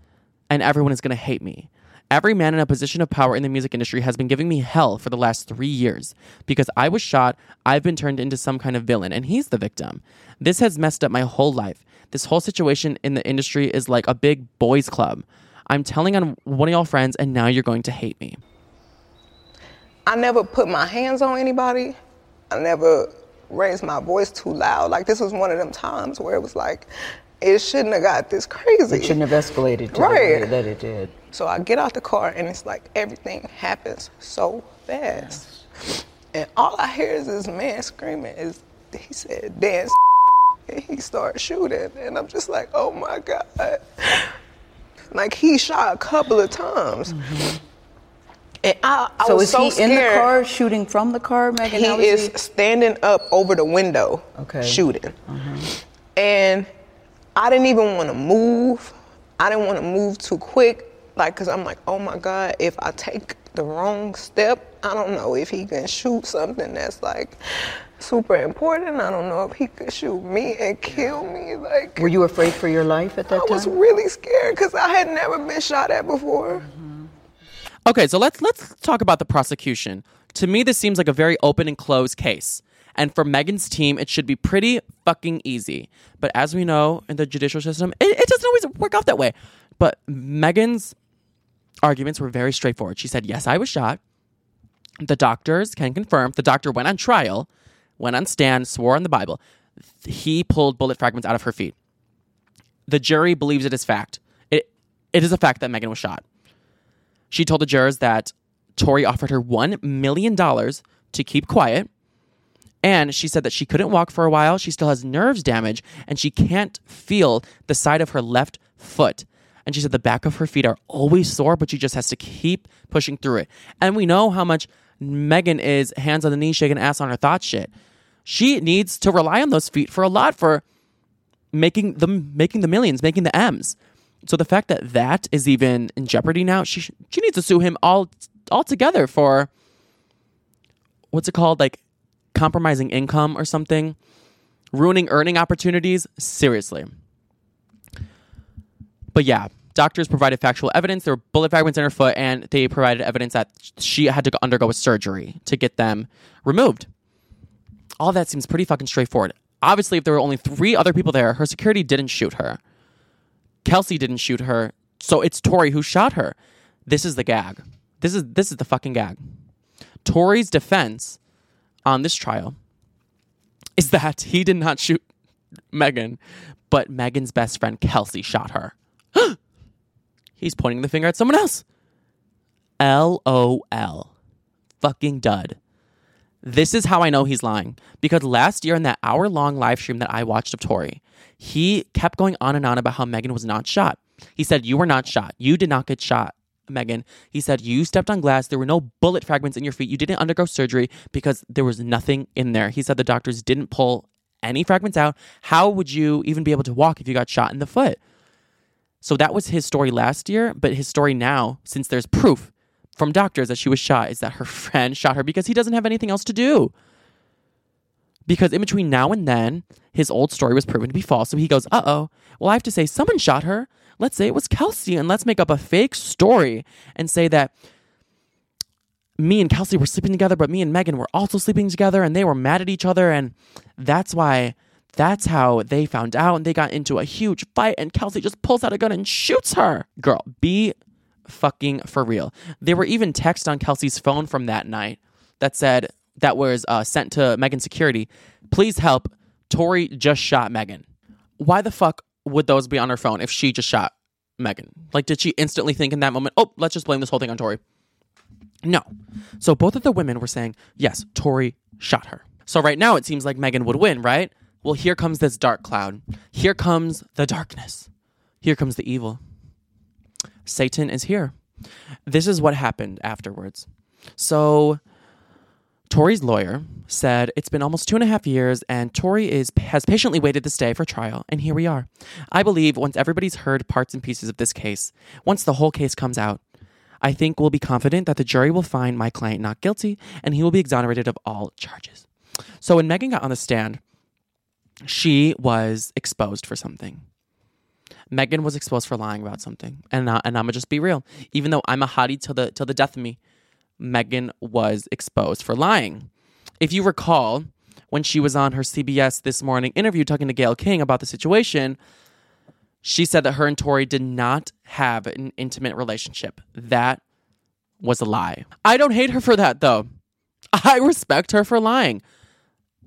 and everyone is going to hate me. Every man in a position of power in the music industry has been giving me hell for the last three years. Because I was shot, I've been turned into some kind of villain, and he's the victim. This has messed up my whole life. This whole situation in the industry is like a big boys' club. I'm telling on one of y'all friends, and now you're going to hate me. I never put my hands on anybody. I never raised my voice too loud. Like this was one of them times where it was like, it shouldn't have got this crazy. It shouldn't have escalated to Right. the way that it did. So I get out the car and it's like everything happens so fast. And all I hear is this man screaming is he said dance and he started shooting and I'm just like, oh my God. Like he shot a couple of times. And I, I so was is so he scared. in the car shooting from the car, Megan? He is standing up over the window Okay. shooting. Uh-huh. And I didn't even want to move. I didn't want to move too quick, like, cause I'm like, oh my God, if I take the wrong step, I don't know if he can shoot something that's like super important. I don't know if he could shoot me and kill me. Like, Were you afraid for your life at that I time? I was really scared because I had never been shot at before. Mm-hmm. Okay, so let's let's talk about the prosecution. To me, this seems like a very open and closed case. And for Megan's team, it should be pretty fucking easy. But as we know in the judicial system, it, it doesn't always work out that way. But Megan's arguments were very straightforward. She said, Yes, I was shot. The doctors can confirm. The doctor went on trial, went on stand, swore on the Bible. He pulled bullet fragments out of her feet. The jury believes it is fact. It, it is a fact that Megan was shot. She told the jurors that Tory offered her $1 million to keep quiet. And she said that she couldn't walk for a while. She still has nerves damage and she can't feel the side of her left foot. And she said the back of her feet are always sore, but she just has to keep pushing through it. And we know how much Megan is hands on the knee, shaking ass on her thought shit. She needs to rely on those feet for a lot for making the making the millions, making the M's. So the fact that that is even in jeopardy now, she she needs to sue him all altogether for what's it called, like compromising income or something, ruining earning opportunities. Seriously. But yeah, doctors provided factual evidence. There were bullet fragments in her foot, and they provided evidence that she had to undergo a surgery to get them removed. All that seems pretty fucking straightforward. Obviously, if there were only three other people there, her security didn't shoot her. Kelsey didn't shoot her, so it's Tory who shot her. This is the gag. This is this is the fucking gag. Tory's defense on this trial is that he did not shoot Megan, but Megan's best friend Kelsey shot her. He's pointing the finger at someone else. LOL. Fucking dud. This is how I know he's lying. Because last year in that hour long live stream that I watched of Tory, he kept going on and on about how Megan was not shot. He said, You were not shot. You did not get shot, Megan. He said, You stepped on glass. There were no bullet fragments in your feet. You didn't undergo surgery because there was nothing in there. He said the doctors didn't pull any fragments out. How would you even be able to walk if you got shot in the foot? So that was his story last year, but his story now, since there's proof from doctors that she was shot, is that her friend shot her because he doesn't have anything else to do. Because in between now and then, his old story was proven to be false. So he goes, uh oh, well, I have to say someone shot her. Let's say it was Kelsey, and let's make up a fake story and say that me and Kelsey were sleeping together, but me and Megan were also sleeping together, and they were mad at each other, and that's why. That's how they found out, and they got into a huge fight, and Kelsey just pulls out a gun and shoots her. Girl, be fucking for real. There were even texts on Kelsey's phone from that night that said, that was uh, sent to Megan security. Please help. Tory just shot Megan. Why the fuck would those be on her phone if she just shot Megan? Like, did she instantly think in that moment, oh, let's just blame this whole thing on Tory? No. So both of the women were saying, yes, Tory shot her. So right now it seems like Megan would win, right? Well, here comes this dark cloud. Here comes the darkness. Here comes the evil. Satan is here. This is what happened afterwards. So Tory's lawyer said it's been almost two and a half years, and Tory is has patiently waited this day for trial, and here we are. I believe once everybody's heard parts and pieces of this case, once the whole case comes out, I think we'll be confident that the jury will find my client not guilty, and he will be exonerated of all charges. So when Megan got on the stand, she was exposed for something. Megan was exposed for lying about something, and and I'm gonna just be real. Even though I'm a hottie till the till the death of me, Megan was exposed for lying. If you recall, when she was on her CBS This Morning interview talking to Gayle King about the situation, She said that her and Tory did not have an intimate relationship. That was a lie. I don't hate her for that though. I respect her for lying.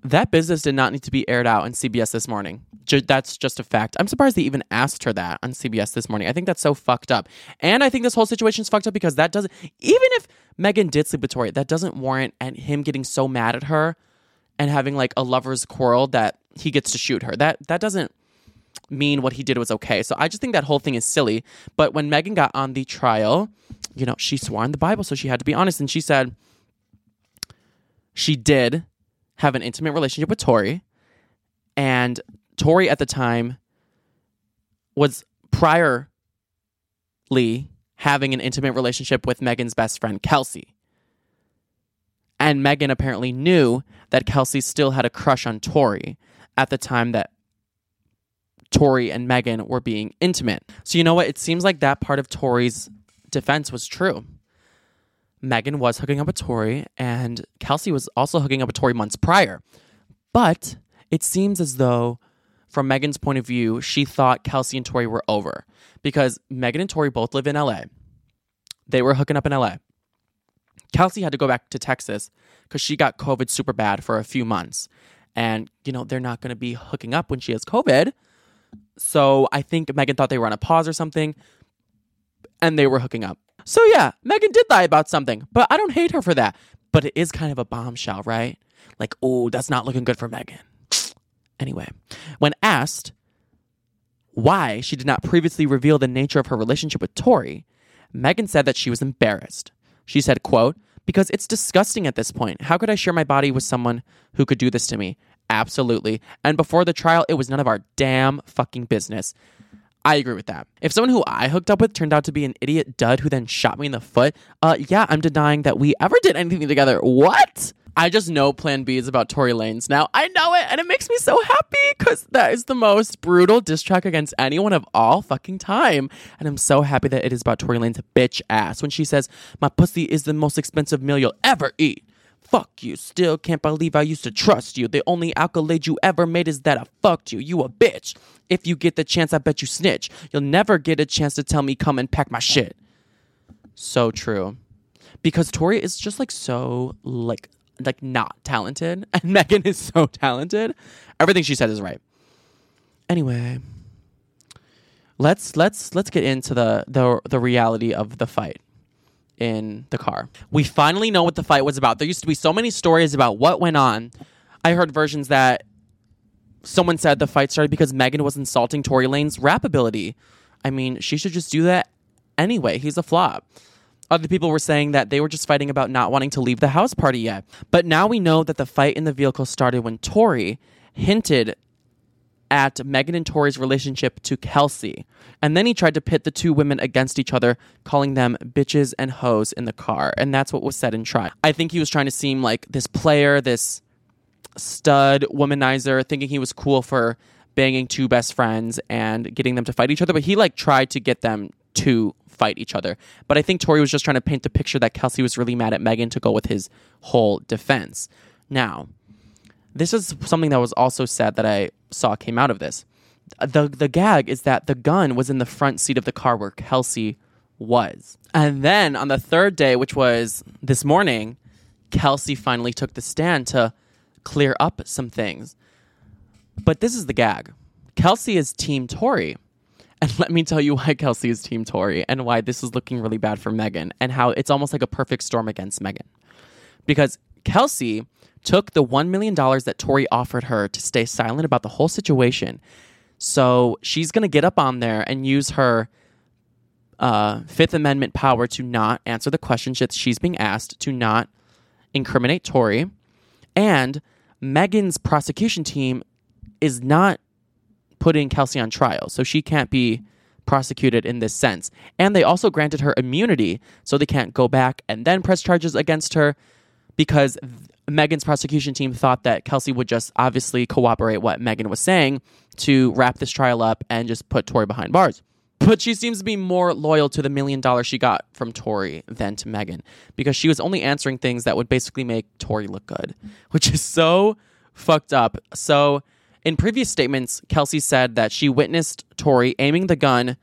That business did not need to be aired out on CBS this morning. That's just a fact. I'm surprised they even asked her that on CBS this morning. I think that's so fucked up. And I think this whole situation is fucked up because that doesn't, even if Megan did sleep with Tory, that doesn't warrant and him getting so mad at her and having like a lover's quarrel that he gets to shoot her. That that doesn't mean what he did was okay. So I just think that whole thing is silly. But when Megan got on the trial, you know, she swore in the Bible, so she had to be honest. And she said she did have an intimate relationship with Tory. And Tory at the time was priorly having an intimate relationship with Megan's best friend, Kelsey. And Megan apparently knew that Kelsey still had a crush on Tory at the time that Tory and Megan were being intimate. So you know what? It seems like that part of Tory's defense was true. Megan was hooking up with Tory, and Kelsey was also hooking up with Tory months prior. But it seems as though, from Megan's point of view, she thought Kelsey and Tory were over because Megan and Tory both live in LA. They were hooking up in LA. Kelsey had to go back to Texas because she got COVID super bad for a few months. And, you know, they're not going to be hooking up when she has COVID. So I think Megan thought they were on a pause or something and they were hooking up. So yeah, Megan did lie about something, but I don't hate her for that. But it is kind of a bombshell, right? Like, oh, that's not looking good for Megan. Anyway, when asked why she did not previously reveal the nature of her relationship with Tory, Megan said that she was embarrassed. She said, quote, because it's disgusting at this point. How could I share my body with someone who could do this to me? Absolutely. And before the trial, it was none of our damn fucking business. I agree with that. If someone who I hooked up with turned out to be an idiot dud who then shot me in the foot, uh, yeah, I'm denying that we ever did anything together. What? I just know Plan B is about Tory Lanez now. I know it, and it makes me so happy because that is the most brutal diss track against anyone of all fucking time. And I'm so happy that it is about Tory Lanez bitch ass when she says, "My pussy is the most expensive meal you'll ever eat." Fuck you. Still can't believe I used to trust you. The only accolade you ever made is that I fucked you. You a bitch. If you get the chance, I bet you snitch. You'll never get a chance to tell me come and pack my shit. So true. Because Tory is just like so like like not talented and Megan is so talented. Everything she said is right. Anyway, let's let's let's get into the the the reality of the fight in the car. We finally know what the fight was about. There used to be so many stories about what went on. I heard versions that someone said the fight started because Megan was insulting Tory Lanez rap ability. I mean, she should just do that anyway. He's a flop. Other people were saying that they were just fighting about not wanting to leave the house party yet. But now we know that the fight in the vehicle started when Tory hinted at Megan and Tory's relationship to Kelsey. And then he tried to pit the two women against each other, calling them bitches and hoes in the car. And that's what was said in trial. I think he was trying to seem like this player, this stud womanizer, thinking he was cool for banging two best friends and getting them to fight each other. But he like tried to get them to fight each other. But I think Tory was just trying to paint the picture that Kelsey was really mad at Megan to go with his whole defense. Now, this is something that was also said that I saw came out of this. The the gag is that the gun was in the front seat of the car where Kelsey was. And then on the third day, which was this morning, Kelsey finally took the stand to clear up some things. But this is the gag. Kelsey is team Tory. And let me tell you why Kelsey is team Tory and why this is looking really bad for Megan and how it's almost like a perfect storm against Megan. Because Kelsey took the $1 million that Tory offered her to stay silent about the whole situation. So she's going to get up on there and use her uh, Fifth Amendment power to not answer the questions that she's being asked, to not incriminate Tory. And Megan's prosecution team is not putting Kelsey on trial, so she can't be prosecuted in this sense. And they also granted her immunity, so they can't go back and then press charges against her because Megan's prosecution team thought that Kelsey would just obviously cooperate what Megan was saying to wrap this trial up and just put Tory behind bars. But she seems to be more loyal to the million dollars she got from Tory than to Megan because she was only answering things that would basically make Tory look good, which is so fucked up. So In previous statements, Kelsey said that she witnessed Tory aiming the gun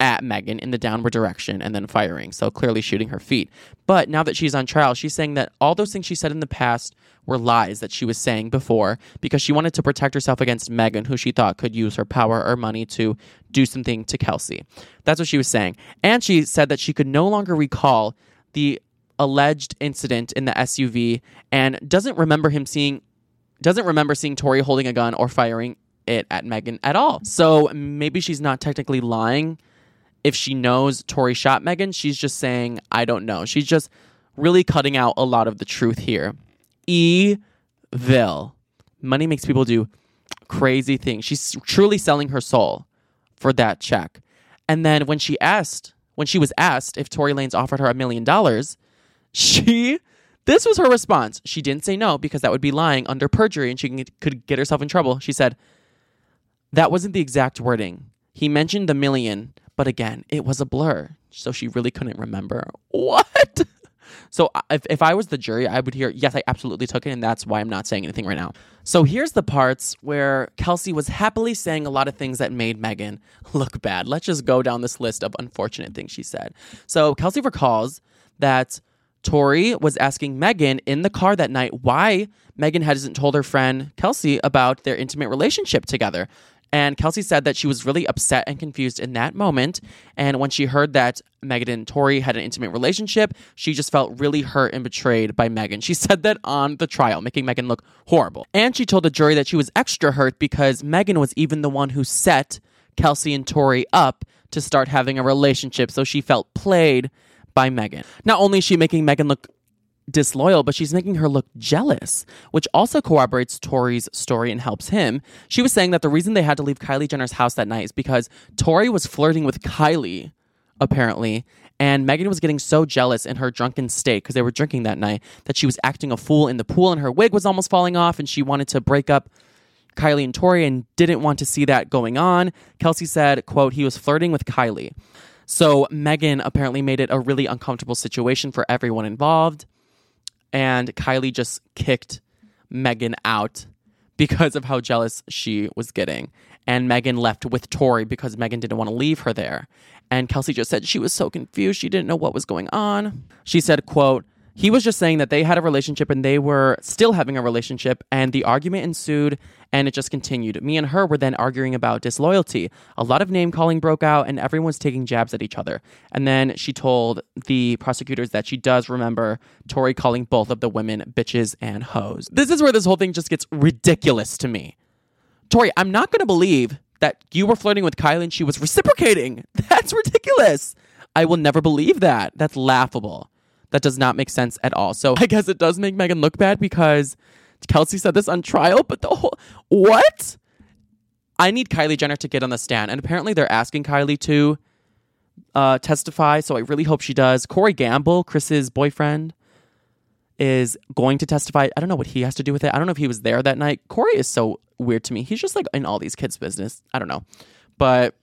at Megan in the downward direction and then firing, so clearly shooting her feet. But now that she's on trial, she's saying that all those things she said in the past were lies that she was saying before because she wanted to protect herself against Megan, who she thought could use her power or money to do something to Kelsey. That's what she was saying. And she said that she could no longer recall the alleged incident in the SUV and doesn't remember him seeing doesn't remember seeing Tory holding a gun or firing it at Megan at all. So maybe she's not technically lying if she knows Tory shot Megan. She's just saying, I don't know. She's just really cutting out a lot of the truth here. Evil. Money makes people do crazy things. She's truly selling her soul for that check. And then when she asked, when she was asked if Tory Lanez offered her a million dollars, she this was her response. She didn't say no because that would be lying under perjury and she could get herself in trouble. She said, That wasn't the exact wording. He mentioned the million, but again, it was a blur. So she really couldn't remember. What? So if, if I was the jury, I would hear, yes, I absolutely took it, and that's why I'm not saying anything right now. So here's the parts where Kelsey was happily saying a lot of things that made Megan look bad. Let's just go down this list of unfortunate things she said. So Kelsey recalls that Tory was asking Megan in the car that night why Megan hasn't told her friend Kelsey about their intimate relationship together. And Kelsey said that she was really upset and confused in that moment. And when she heard that Megan and Tory had an intimate relationship, she just felt really hurt and betrayed by Megan. She said that on the trial, making Megan look horrible. And she told the jury that she was extra hurt because Megan was even the one who set Kelsey and Tory up to start having a relationship. So she felt played by Megan. Not only is she making Megan look disloyal, but she's making her look jealous, which also corroborates Tory's story and helps him. She was saying that the reason they had to leave Kylie Jenner's house that night is because Tory was flirting with Kylie, apparently, and Megan was getting so jealous in her drunken state because they were drinking that night that she was acting a fool in the pool and her wig was almost falling off and she wanted to break up Kylie and Tory and didn't want to see that going on. Kelsey said, quote, he was flirting with Kylie. So Megan apparently made it a really uncomfortable situation for everyone involved. And Kylie just kicked Megan out because of how jealous she was getting. And Megan left with Tory because Megan didn't want to leave her there. And Kelsey just said she was so confused. She didn't know what was going on. She said, quote, he was just saying that they had a relationship and they were still having a relationship and the argument ensued and it just continued. Me and her were then arguing about disloyalty. A lot of name calling broke out and everyone was taking jabs at each other. And then she told the prosecutors that she does remember Tory calling both of the women bitches and hoes. This is where this whole thing just gets ridiculous to me. Tory, I'm not going to believe that you were flirting with Kylie and she was reciprocating. That's ridiculous. I will never believe that. That's laughable. That does not make sense at all. So I guess it does make Megan look bad because Kelsey said this on trial, but the whole what? I need Kylie Jenner to get on the stand, and apparently they're asking Kylie to uh, testify. So I really hope she does. Corey Gamble, Kris's boyfriend, is going to testify. I don't know what he has to do with it. I don't know if he was there that night. Corey is so weird to me. He's just like in all these kids' business. I don't know, but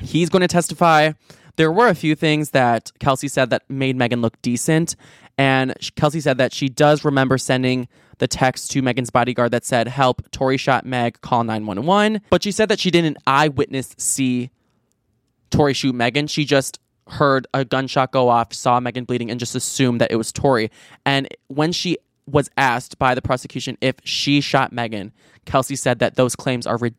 he's going to testify. There were a few things that Kelsey said that made Megan look decent. And Kelsey said that she does remember sending the text to Megan's bodyguard that said, Help, Tory shot Meg, call 911. But she said that she didn't eyewitness see Tory shoot Megan. She just heard a gunshot go off, saw Megan bleeding, and just assumed that it was Tory. And when she was asked by the prosecution if she shot Megan, Kelsey said that those claims are ridiculous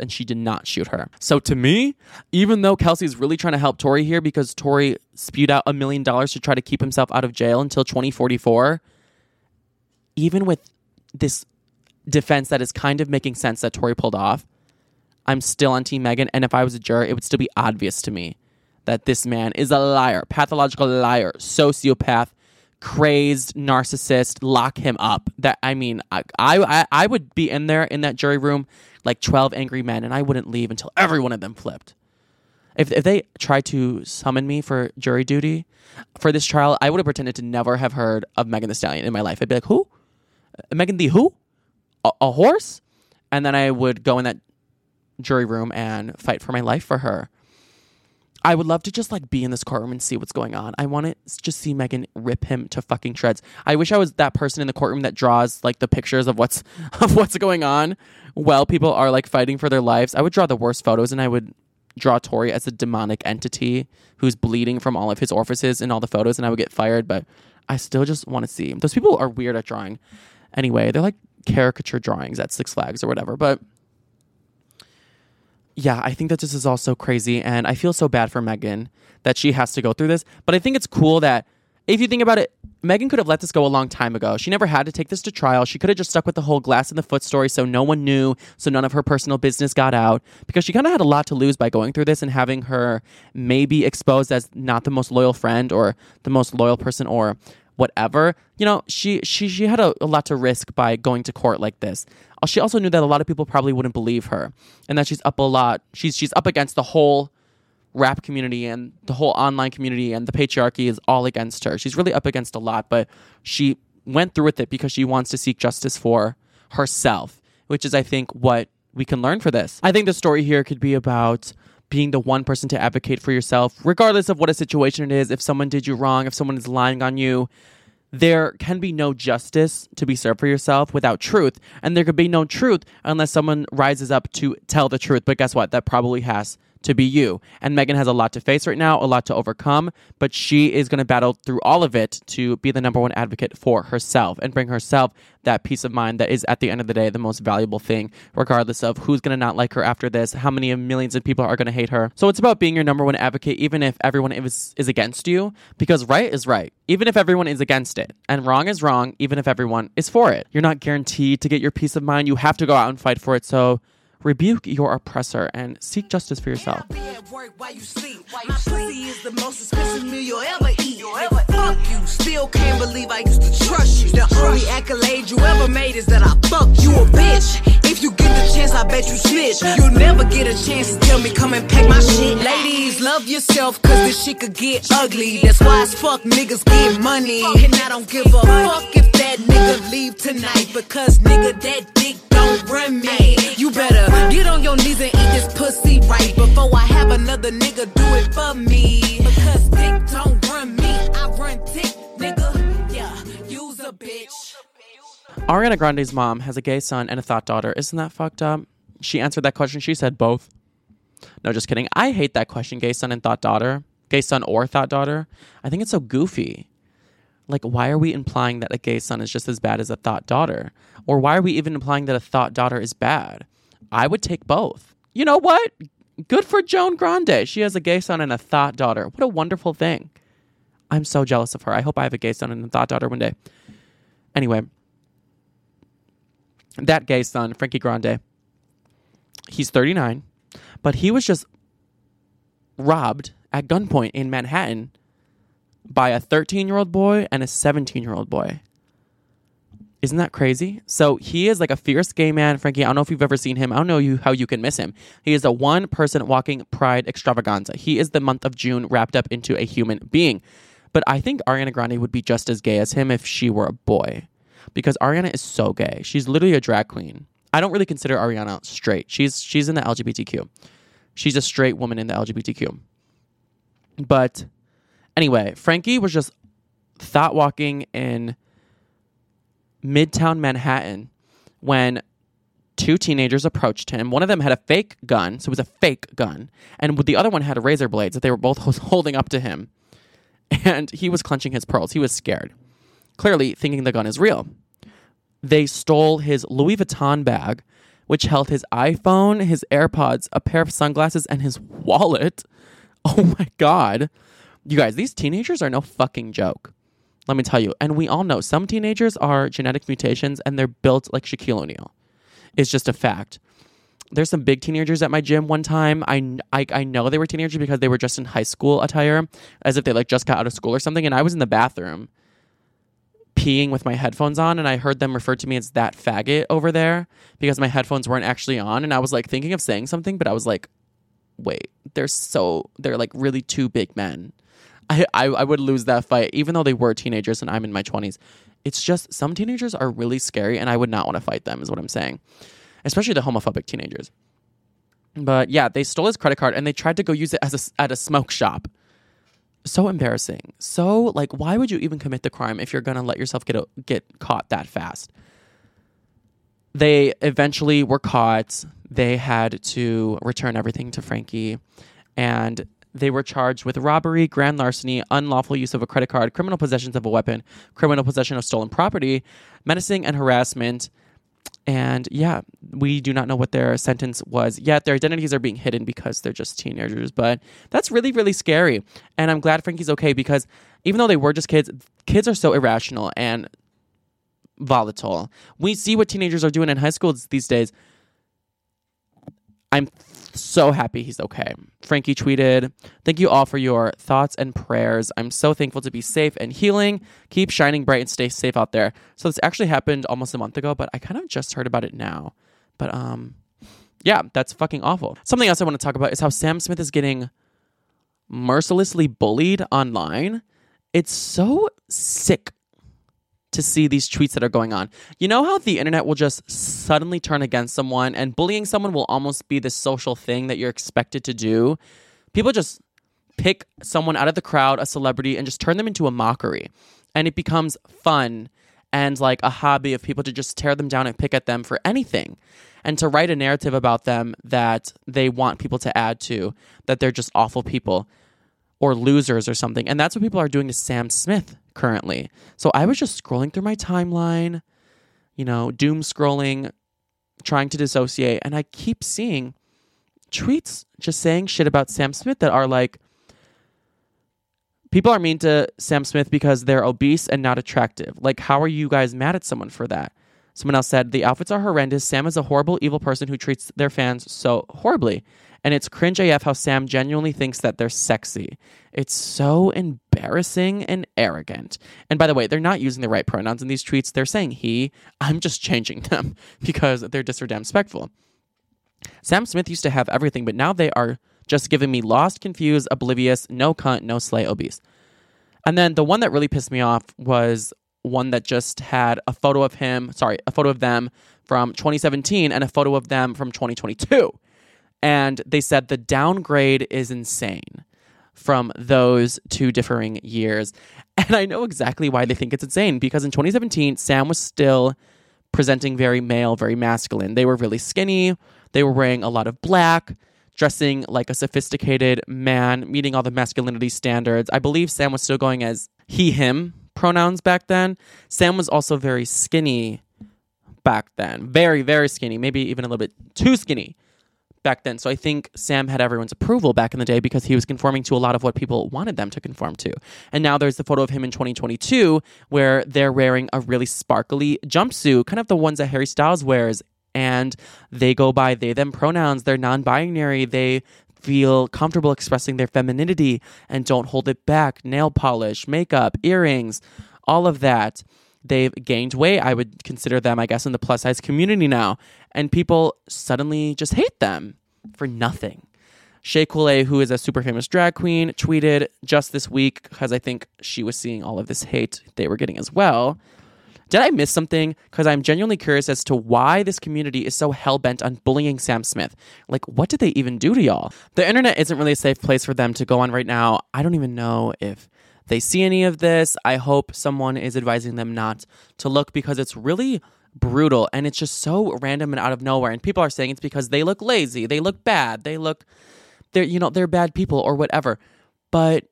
and she did not shoot her. So to me, even though Kelsey's really trying to help Tory here because Tory spewed out a million dollars to try to keep himself out of jail until 2044, even with this defense that is kind of making sense that Tory pulled off, I'm still on Team Megan. And if I was a juror, it would still be obvious to me that this man is a liar, pathological liar, sociopath, crazed narcissist. Lock him up. That I mean, I, I I would be in there in that jury room like twelve angry men, and I wouldn't leave until every one of them flipped. If if they tried to summon me for jury duty for this trial, I would have pretended to never have heard of Megan Thee Stallion in my life. I'd be like, who? Megan the who? A, a horse? And then I would go in that jury room and fight for my life for her. I would love to just like be in this courtroom and see what's going on. I want to just see Megan rip him to fucking shreds. I wish I was that person in the courtroom that draws like the pictures of what's of what's going on while people are like fighting for their lives. I would draw the worst photos and I would draw Tory as a demonic entity who's bleeding from all of his orifices in all the photos and I would get fired, but I still just want to see. Those people are weird at drawing. Anyway, they're like caricature drawings at Six Flags or whatever, but yeah, I think that this is all so crazy, and I feel so bad for Megan that she has to go through this. But I think it's cool that if you think about it, Megan could have let this go a long time ago. She never had to take this to trial. She could have just stuck with the whole glass in the foot story so no one knew, so none of her personal business got out, because she kind of had a lot to lose by going through this and having her maybe exposed as not the most loyal friend or the most loyal person or whatever. You know, she she she had a, a lot to risk by going to court like this. Uh, She also knew that a lot of people probably wouldn't believe her, and that she's up a lot. She's she's up against the whole rap community and the whole online community and the patriarchy is all against her. She's really up against a lot, but she went through with it because she wants to seek justice for herself, which is I think what we can learn for this. I think the story here could be about being the one person to advocate for yourself, regardless of what a situation it is. If someone did you wrong, if someone is lying on you, there can be no justice to be served for yourself without truth. And there could be no truth unless someone rises up to tell the truth. But guess what? That probably has to be you. And Megan has a lot to face right now, a lot to overcome, but she is going to battle through all of it to be the number one advocate for herself and bring herself that peace of mind that is at the end of the day the most valuable thing, regardless of who's going to not like her after this, how many millions of people are going to hate her. So it's about being your number one advocate, even if everyone is, is against you, because right is right, even if everyone is against it, and wrong is wrong, even if everyone is for it. You're not guaranteed to get your peace of mind. You have to go out and fight for it. So rebuke your oppressor and seek justice for yourself. You. Fuck still can't believe I used to trust you. The only accolade you ever made is that I fucked you a bitch. Chance, I bet you snitch. You'll never get a chance to tell me come and pack my shit. Ladies, love yourself, cause this shit could get ugly. That's why as fuck niggas get money. And I don't give a fuck if that nigga leave tonight. Because nigga, that dick don't run me. You better get on your knees and eat this pussy right before I have another nigga do it for me. Because dick don't run me, I run dick, nigga. Ariana Grande's mom has a gay son and a thought daughter. Isn't that fucked up? She answered that question. She said both. No, just kidding. I hate that question, gay son and thought daughter. Gay son or thought daughter. I think it's so goofy. Like, why are we implying that a gay son is just as bad as a thought daughter? Or why are we even implying that a thought daughter is bad? I would take both. You know what? Good for Joan Grande. She has a gay son and a thought daughter. What a wonderful thing. I'm so jealous of her. I hope I have a gay son and a thought daughter one day. Anyway, that gay son, Frankie Grande, he's 39, but he was just robbed at gunpoint in Manhattan by a 13 year old boy and a 17 year old boy. Isn't that crazy? So he is like a fierce gay man, Frankie. I don't know if you've ever seen him. I don't know you how you can miss him. He is a one person walking pride extravaganza. He is the month of June wrapped up into a human being. But I think Ariana Grande would be just as gay as him if she were a boy. Because Ariana is so gay. She's literally a drag queen. I don't really consider Ariana straight. She's she's in the LGBTQ. She's a straight woman in the LGBTQ. But anyway, Frankie was just thought walking in Midtown Manhattan when two teenagers approached him. One of them had a fake gun, so it was a fake gun, and the other one had a razor blades that they were both holding up to him. And he was clenching his pearls. He was scared, clearly thinking the gun is real. They stole his Louis Vuitton bag, which held his iPhone, his AirPods, a pair of sunglasses, and his wallet. Oh my God. You guys, these teenagers are no fucking joke. Let me tell you. And we all know some teenagers are genetic mutations and they're built like Shaquille O'Neal. It's just a fact. There's some big teenagers at my gym one time. I, I, I know they were teenagers because they were just in high school attire, as if they like just got out of school or something. And I was in the bathroom peeing with my headphones on and I heard them refer to me as that faggot over there because my headphones weren't actually on. And I was like thinking of saying something, but I was like, wait, they're so, they're like really two big men. I, I, I would lose that fight, even though they were teenagers and I'm in my 20s. It's just some teenagers are really scary and I would not want to fight them, is what I'm saying. Especially the homophobic teenagers. But yeah, they stole his credit card and they tried to go use it as a, at a smoke shop. So embarrassing. So like, why would you even commit the crime if you're gonna let yourself get a, get caught that fast? They eventually were caught. They had to return everything to Frankie, and they were charged with robbery, grand larceny, unlawful use of a credit card, criminal possessions of a weapon, criminal possession of stolen property, menacing and harassment. And yeah, we do not know what their sentence was yet. Their identities are being hidden because they're just teenagers, but that's really, really scary. And I'm glad Frankie's okay because even though they were just kids, kids are so irrational and volatile. We see what teenagers are doing in high schools these days. I'm so happy he's okay. Frankie tweeted, Thank you all for your thoughts and prayers. I'm so thankful to be safe and healing. Keep shining bright and stay safe out there. So this actually happened almost a month ago, but I kind of just heard about it now. But um yeah, that's fucking awful. Something else I want to talk about is how Sam Smith is getting mercilessly bullied online. It's so sick to see these tweets that are going on. You know how the internet will just suddenly turn against someone and bullying someone will almost be the social thing that you're expected to do? People just pick someone out of the crowd, a celebrity, and just turn them into a mockery. And it becomes fun and like a hobby of people to just tear them down and pick at them for anything and to write a narrative about them that they want people to add to, that they're just awful people or losers or something. And that's what people are doing to Sam Smith currently. So I was just scrolling through my timeline, you know, doom scrolling, trying to dissociate, and I keep seeing tweets just saying shit about Sam Smith that are like, people are mean to Sam Smith because they're obese and not attractive. Like, how are you guys mad at someone for that? Someone else said, The outfits are horrendous. Sam is a horrible, evil person who treats their fans so horribly. And it's cringe AF how Sam genuinely thinks that they're sexy. It's so embarrassing and arrogant. And by the way, they're not using the right pronouns in these tweets. They're saying he. I'm just changing them because they're disrespectful. Sam Smith used to have everything, but now they are just giving me lost, confused, oblivious, no cunt, no slay, obese. And then the one that really pissed me off was one that just had a photo of him, sorry, a photo of them from 2017 and a photo of them from 2022. And they said the downgrade is insane from those two differing years. And I know exactly why they think it's insane because in 2017, Sam was still presenting very male, very masculine. They were really skinny, they were wearing a lot of black, dressing like a sophisticated man, meeting all the masculinity standards. I believe Sam was still going as he, him pronouns back then. Sam was also very skinny back then. Very, very skinny, maybe even a little bit too skinny back then. So I think Sam had everyone's approval back in the day because he was conforming to a lot of what people wanted them to conform to. And now there's the photo of him in 2022 where they're wearing a really sparkly jumpsuit, kind of the ones that Harry Styles wears. And they go by they, them pronouns. They're non binary. They feel comfortable expressing their femininity and don't hold it back. Nail polish, makeup, earrings, all of that. They've gained weight. I would consider them, I guess, in the plus size community now. And people suddenly just hate them for nothing. Shea Coulee, who is a super famous drag queen, tweeted just this week because I think she was seeing all of this hate they were getting as well. Did I miss something? Because I'm genuinely curious as to why this community is so hell bent on bullying Sam Smith. Like, what did they even do to y'all? The internet isn't really a safe place for them to go on right now. I don't even know if they see any of this. I hope someone is advising them not to look because it's really brutal and it's just so random and out of nowhere. And people are saying it's because they look lazy, they look bad, they look, they're, you know, they're bad people or whatever. But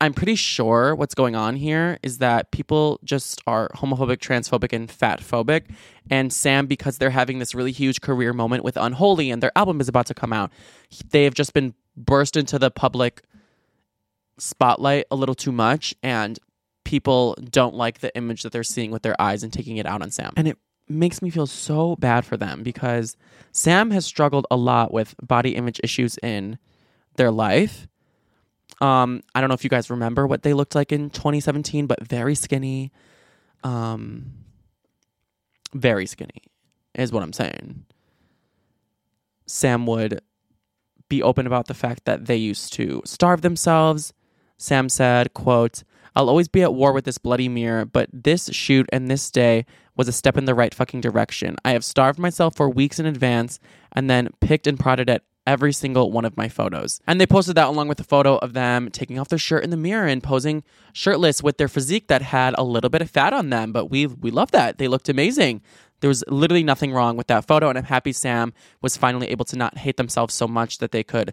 I'm pretty sure what's going on here is that people just are homophobic, transphobic, and fat phobic. And Sam, because they're having this really huge career moment with Unholy and their album is about to come out, they have just been burst into the public spotlight a little too much. And people don't like the image that they're seeing with their eyes and taking it out on Sam. And it makes me feel so bad for them because Sam has struggled a lot with body image issues in their life um, I don't know if you guys remember what they looked like in 2017, but very skinny. Um, very skinny is what I'm saying. Sam would be open about the fact that they used to starve themselves. Sam said, quote, I'll always be at war with this bloody mirror, but this shoot and this day was a step in the right fucking direction. I have starved myself for weeks in advance and then picked and prodded at every single one of my photos. And they posted that along with a photo of them taking off their shirt in the mirror and posing shirtless with their physique that had a little bit of fat on them. But we we love that. They looked amazing. There was literally nothing wrong with that photo, and I'm happy Sam was finally able to not hate themselves so much that they could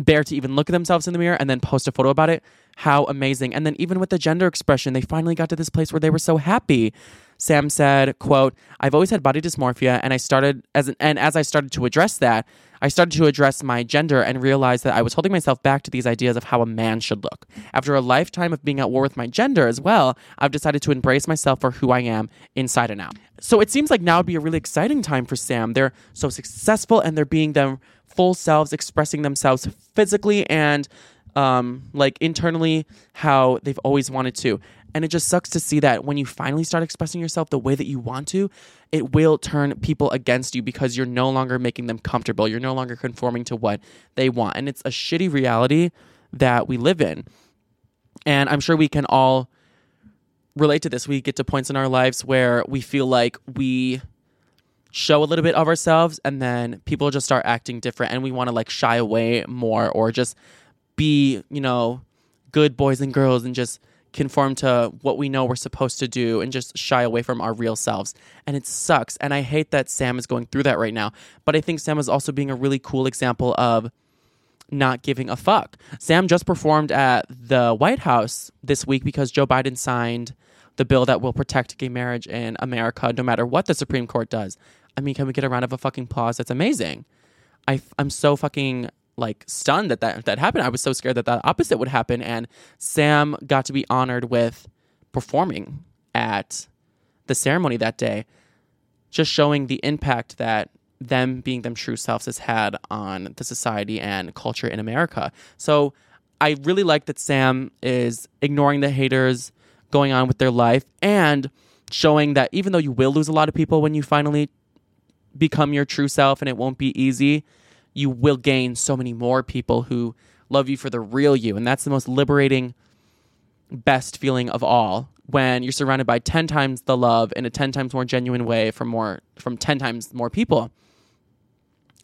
bear to even look at themselves in the mirror and then post a photo about it. How amazing. And then even with the gender expression, they finally got to this place where they were so happy. Sam said, quote, I've always had body dysmorphia and I started as an, and as I started to address that, I started to address my gender and realized that I was holding myself back to these ideas of how a man should look. After a lifetime of being at war with my gender as well, I've decided to embrace myself for who I am inside and out. So it seems like now would be a really exciting time for Sam. They're so successful and they're being their full selves, expressing themselves physically and um, like internally how they've always wanted to. And it just sucks to see that when you finally start expressing yourself the way that you want to, it will turn people against you because you're no longer making them comfortable. You're no longer conforming to what they want. And it's a shitty reality that we live in. And I'm sure we can all relate to this. We get to points in our lives where we feel like we show a little bit of ourselves and then people just start acting different and we want to like shy away more or just be, you know, good boys and girls and just conform to what we know we're supposed to do and just shy away from our real selves. And it sucks. And I hate that Sam is going through that right now. But I think Sam is also being a really cool example of not giving a fuck. Sam just performed at the White House this week because Joe Biden signed the bill that will protect gay marriage in America no matter what the Supreme Court does. I mean, can we get a round of a fucking applause? That's amazing. I, I'm so fucking like stunned that, that that happened. I was so scared that the opposite would happen. And Sam got to be honored with performing at the ceremony that day, just showing the impact that them being them true selves has had on the society and culture in America. So I really like that Sam is ignoring the haters, going on with their life, and showing that even though you will lose a lot of people when you finally become your true self and it won't be easy, you will gain so many more people who love you for the real you. And that's the most liberating, best feeling of all when you're surrounded by 10 times the love in a 10 times more genuine way from more from 10 times more people.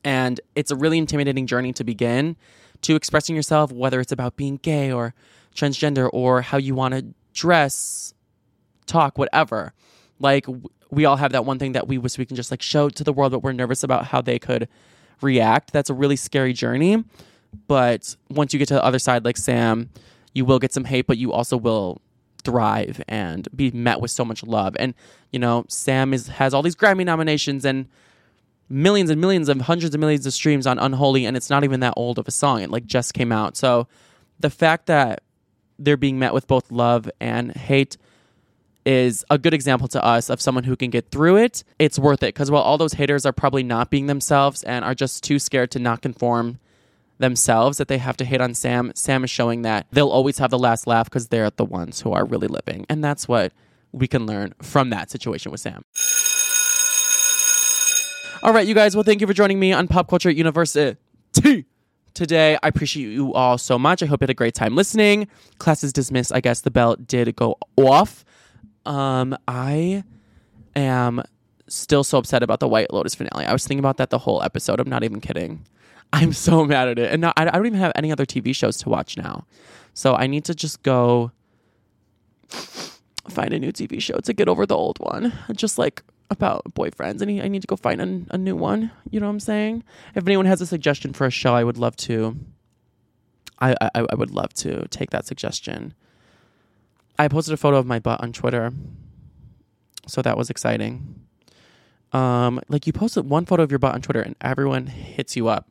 And it's a really intimidating journey to begin to expressing yourself, whether it's about being gay or transgender or how you want to dress, talk, whatever. Like we all have that one thing that we wish we can just like show to the world, but we're nervous about how they could react. That's a really scary journey. But once you get to the other side, like Sam, you will get some hate, but you also will thrive and be met with so much love. And you know, Sam is has all these Grammy nominations and millions and millions of hundreds of millions of streams on Unholy, and it's not even that old of a song. It like just came out. So the fact that they're being met with both love and hate is a good example to us of someone who can get through it. It's worth it because while all those haters are probably not being themselves and are just too scared to not conform themselves that they have to hate on Sam, Sam is showing that they'll always have the last laugh because they're the ones who are really living. And that's what we can learn from that situation with Sam. All right, you guys. Well, thank you for joining me on Pop Culture University today. I appreciate you all so much. I hope you had a great time listening. Class is dismissed. I guess the bell did go off. Um, I am still so upset about the White Lotus finale. I was thinking about that the whole episode. I'm not even kidding. I'm so mad at it, and now, I, I don't even have any other TV shows to watch now. So I need to just go find a new TV show to get over the old one. Just like about boyfriends, and I need to go find a, a new one. You know what I'm saying? If anyone has a suggestion for a show, I would love to. I, I, I would love to take that suggestion. I posted a photo of my butt on Twitter. So that was exciting. Um, like you posted one photo of your butt on Twitter and everyone hits you up.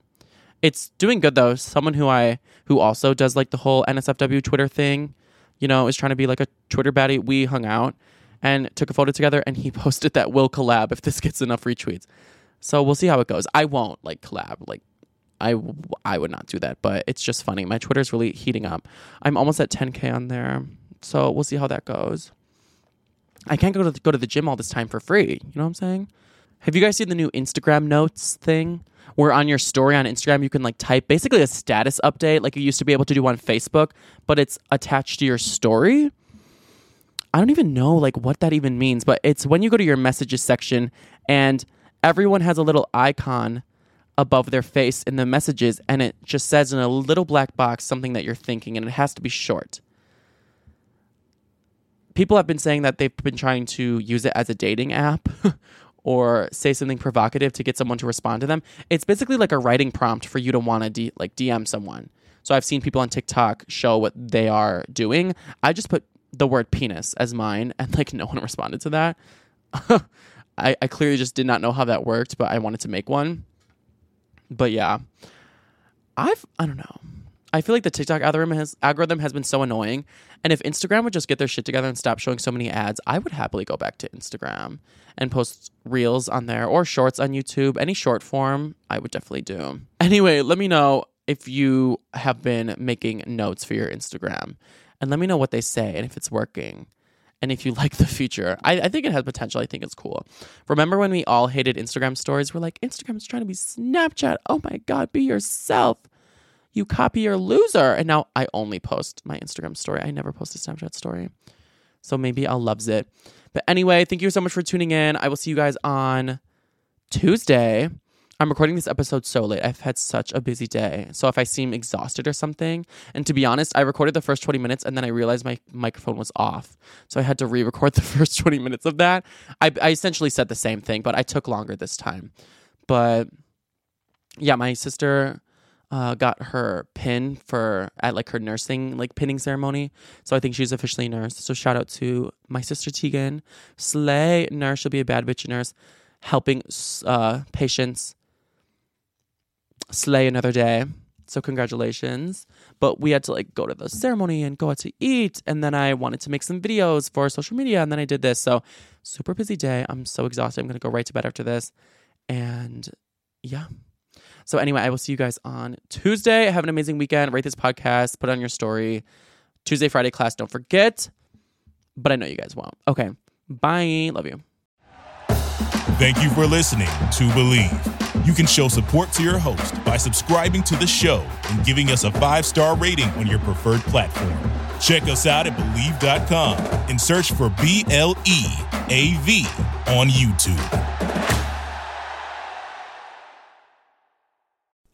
It's doing good though. Someone who I who also does like the whole NSFW Twitter thing, you know, is trying to be like a Twitter baddie. We hung out and took a photo together and he posted that we'll collab if this gets enough retweets. So we'll see how it goes. I won't like collab. Like I I would not do that, but it's just funny. My Twitter's really heating up. I'm almost at 10k on there. So we'll see how that goes. I can't go to the, go to the gym all this time for free. You know what I'm saying? Have you guys seen the new Instagram notes thing? Where on your story on Instagram you can like type basically a status update like you used to be able to do on Facebook, but it's attached to your story. I don't even know like what that even means, but it's when you go to your messages section and everyone has a little icon above their face in the messages and it just says in a little black box something that you're thinking and it has to be short. People have been saying that they've been trying to use it as a dating app or say something provocative to get someone to respond to them. It's basically like a writing prompt for you to want to D- like DM someone. So I've seen people on TikTok show what they are doing. I just put the word penis as mine and like no one responded to that. I, I clearly just did not know how that worked, but I wanted to make one. But yeah, I've I don't know. I feel like the TikTok algorithm has algorithm has been so annoying, and if Instagram would just get their shit together and stop showing so many ads, I would happily go back to Instagram and post reels on there or shorts on YouTube. Any short form, I would definitely do. Anyway, let me know if you have been making notes for your Instagram, and let me know what they say and if it's working and if you like the feature. I, I think it has potential. I think it's cool. Remember when we all hated Instagram stories? We're like, Instagram's trying to be Snapchat. Oh my God, be yourself. You copy your loser. And now I only post my Instagram story. I never post a Snapchat story. So maybe I'll loves it. But anyway, thank you so much for tuning in. I will see you guys on Tuesday. I'm recording this episode so late. I've had such a busy day. So if I seem exhausted or something, and to be honest, I recorded the first 20 minutes and then I realized my microphone was off. So I had to re record the first 20 minutes of that. I, I essentially said the same thing, but I took longer this time. But yeah, my sister uh, got her pin for at like her nursing like pinning ceremony. So I think she's officially nurse. So shout out to my sister Tegan, slay nurse. She'll be a bad bitch nurse, helping uh, patients slay another day. So congratulations. But we had to like go to the ceremony and go out to eat. And then I wanted to make some videos for social media. And then I did this. So super busy day. I'm so exhausted. I'm gonna go right to bed after this. And yeah. So anyway, I will see you guys on Tuesday. Have an amazing weekend. Rate this podcast. Put on your story. Tuesday, Friday class. Don't forget. But I know you guys won't. Okay. Bye. Love you. Thank you for listening to Bleav. You can show support to your host by subscribing to the show and giving us a five star rating on your preferred platform. Check us out at Bleav.com and search for B L E A V on YouTube.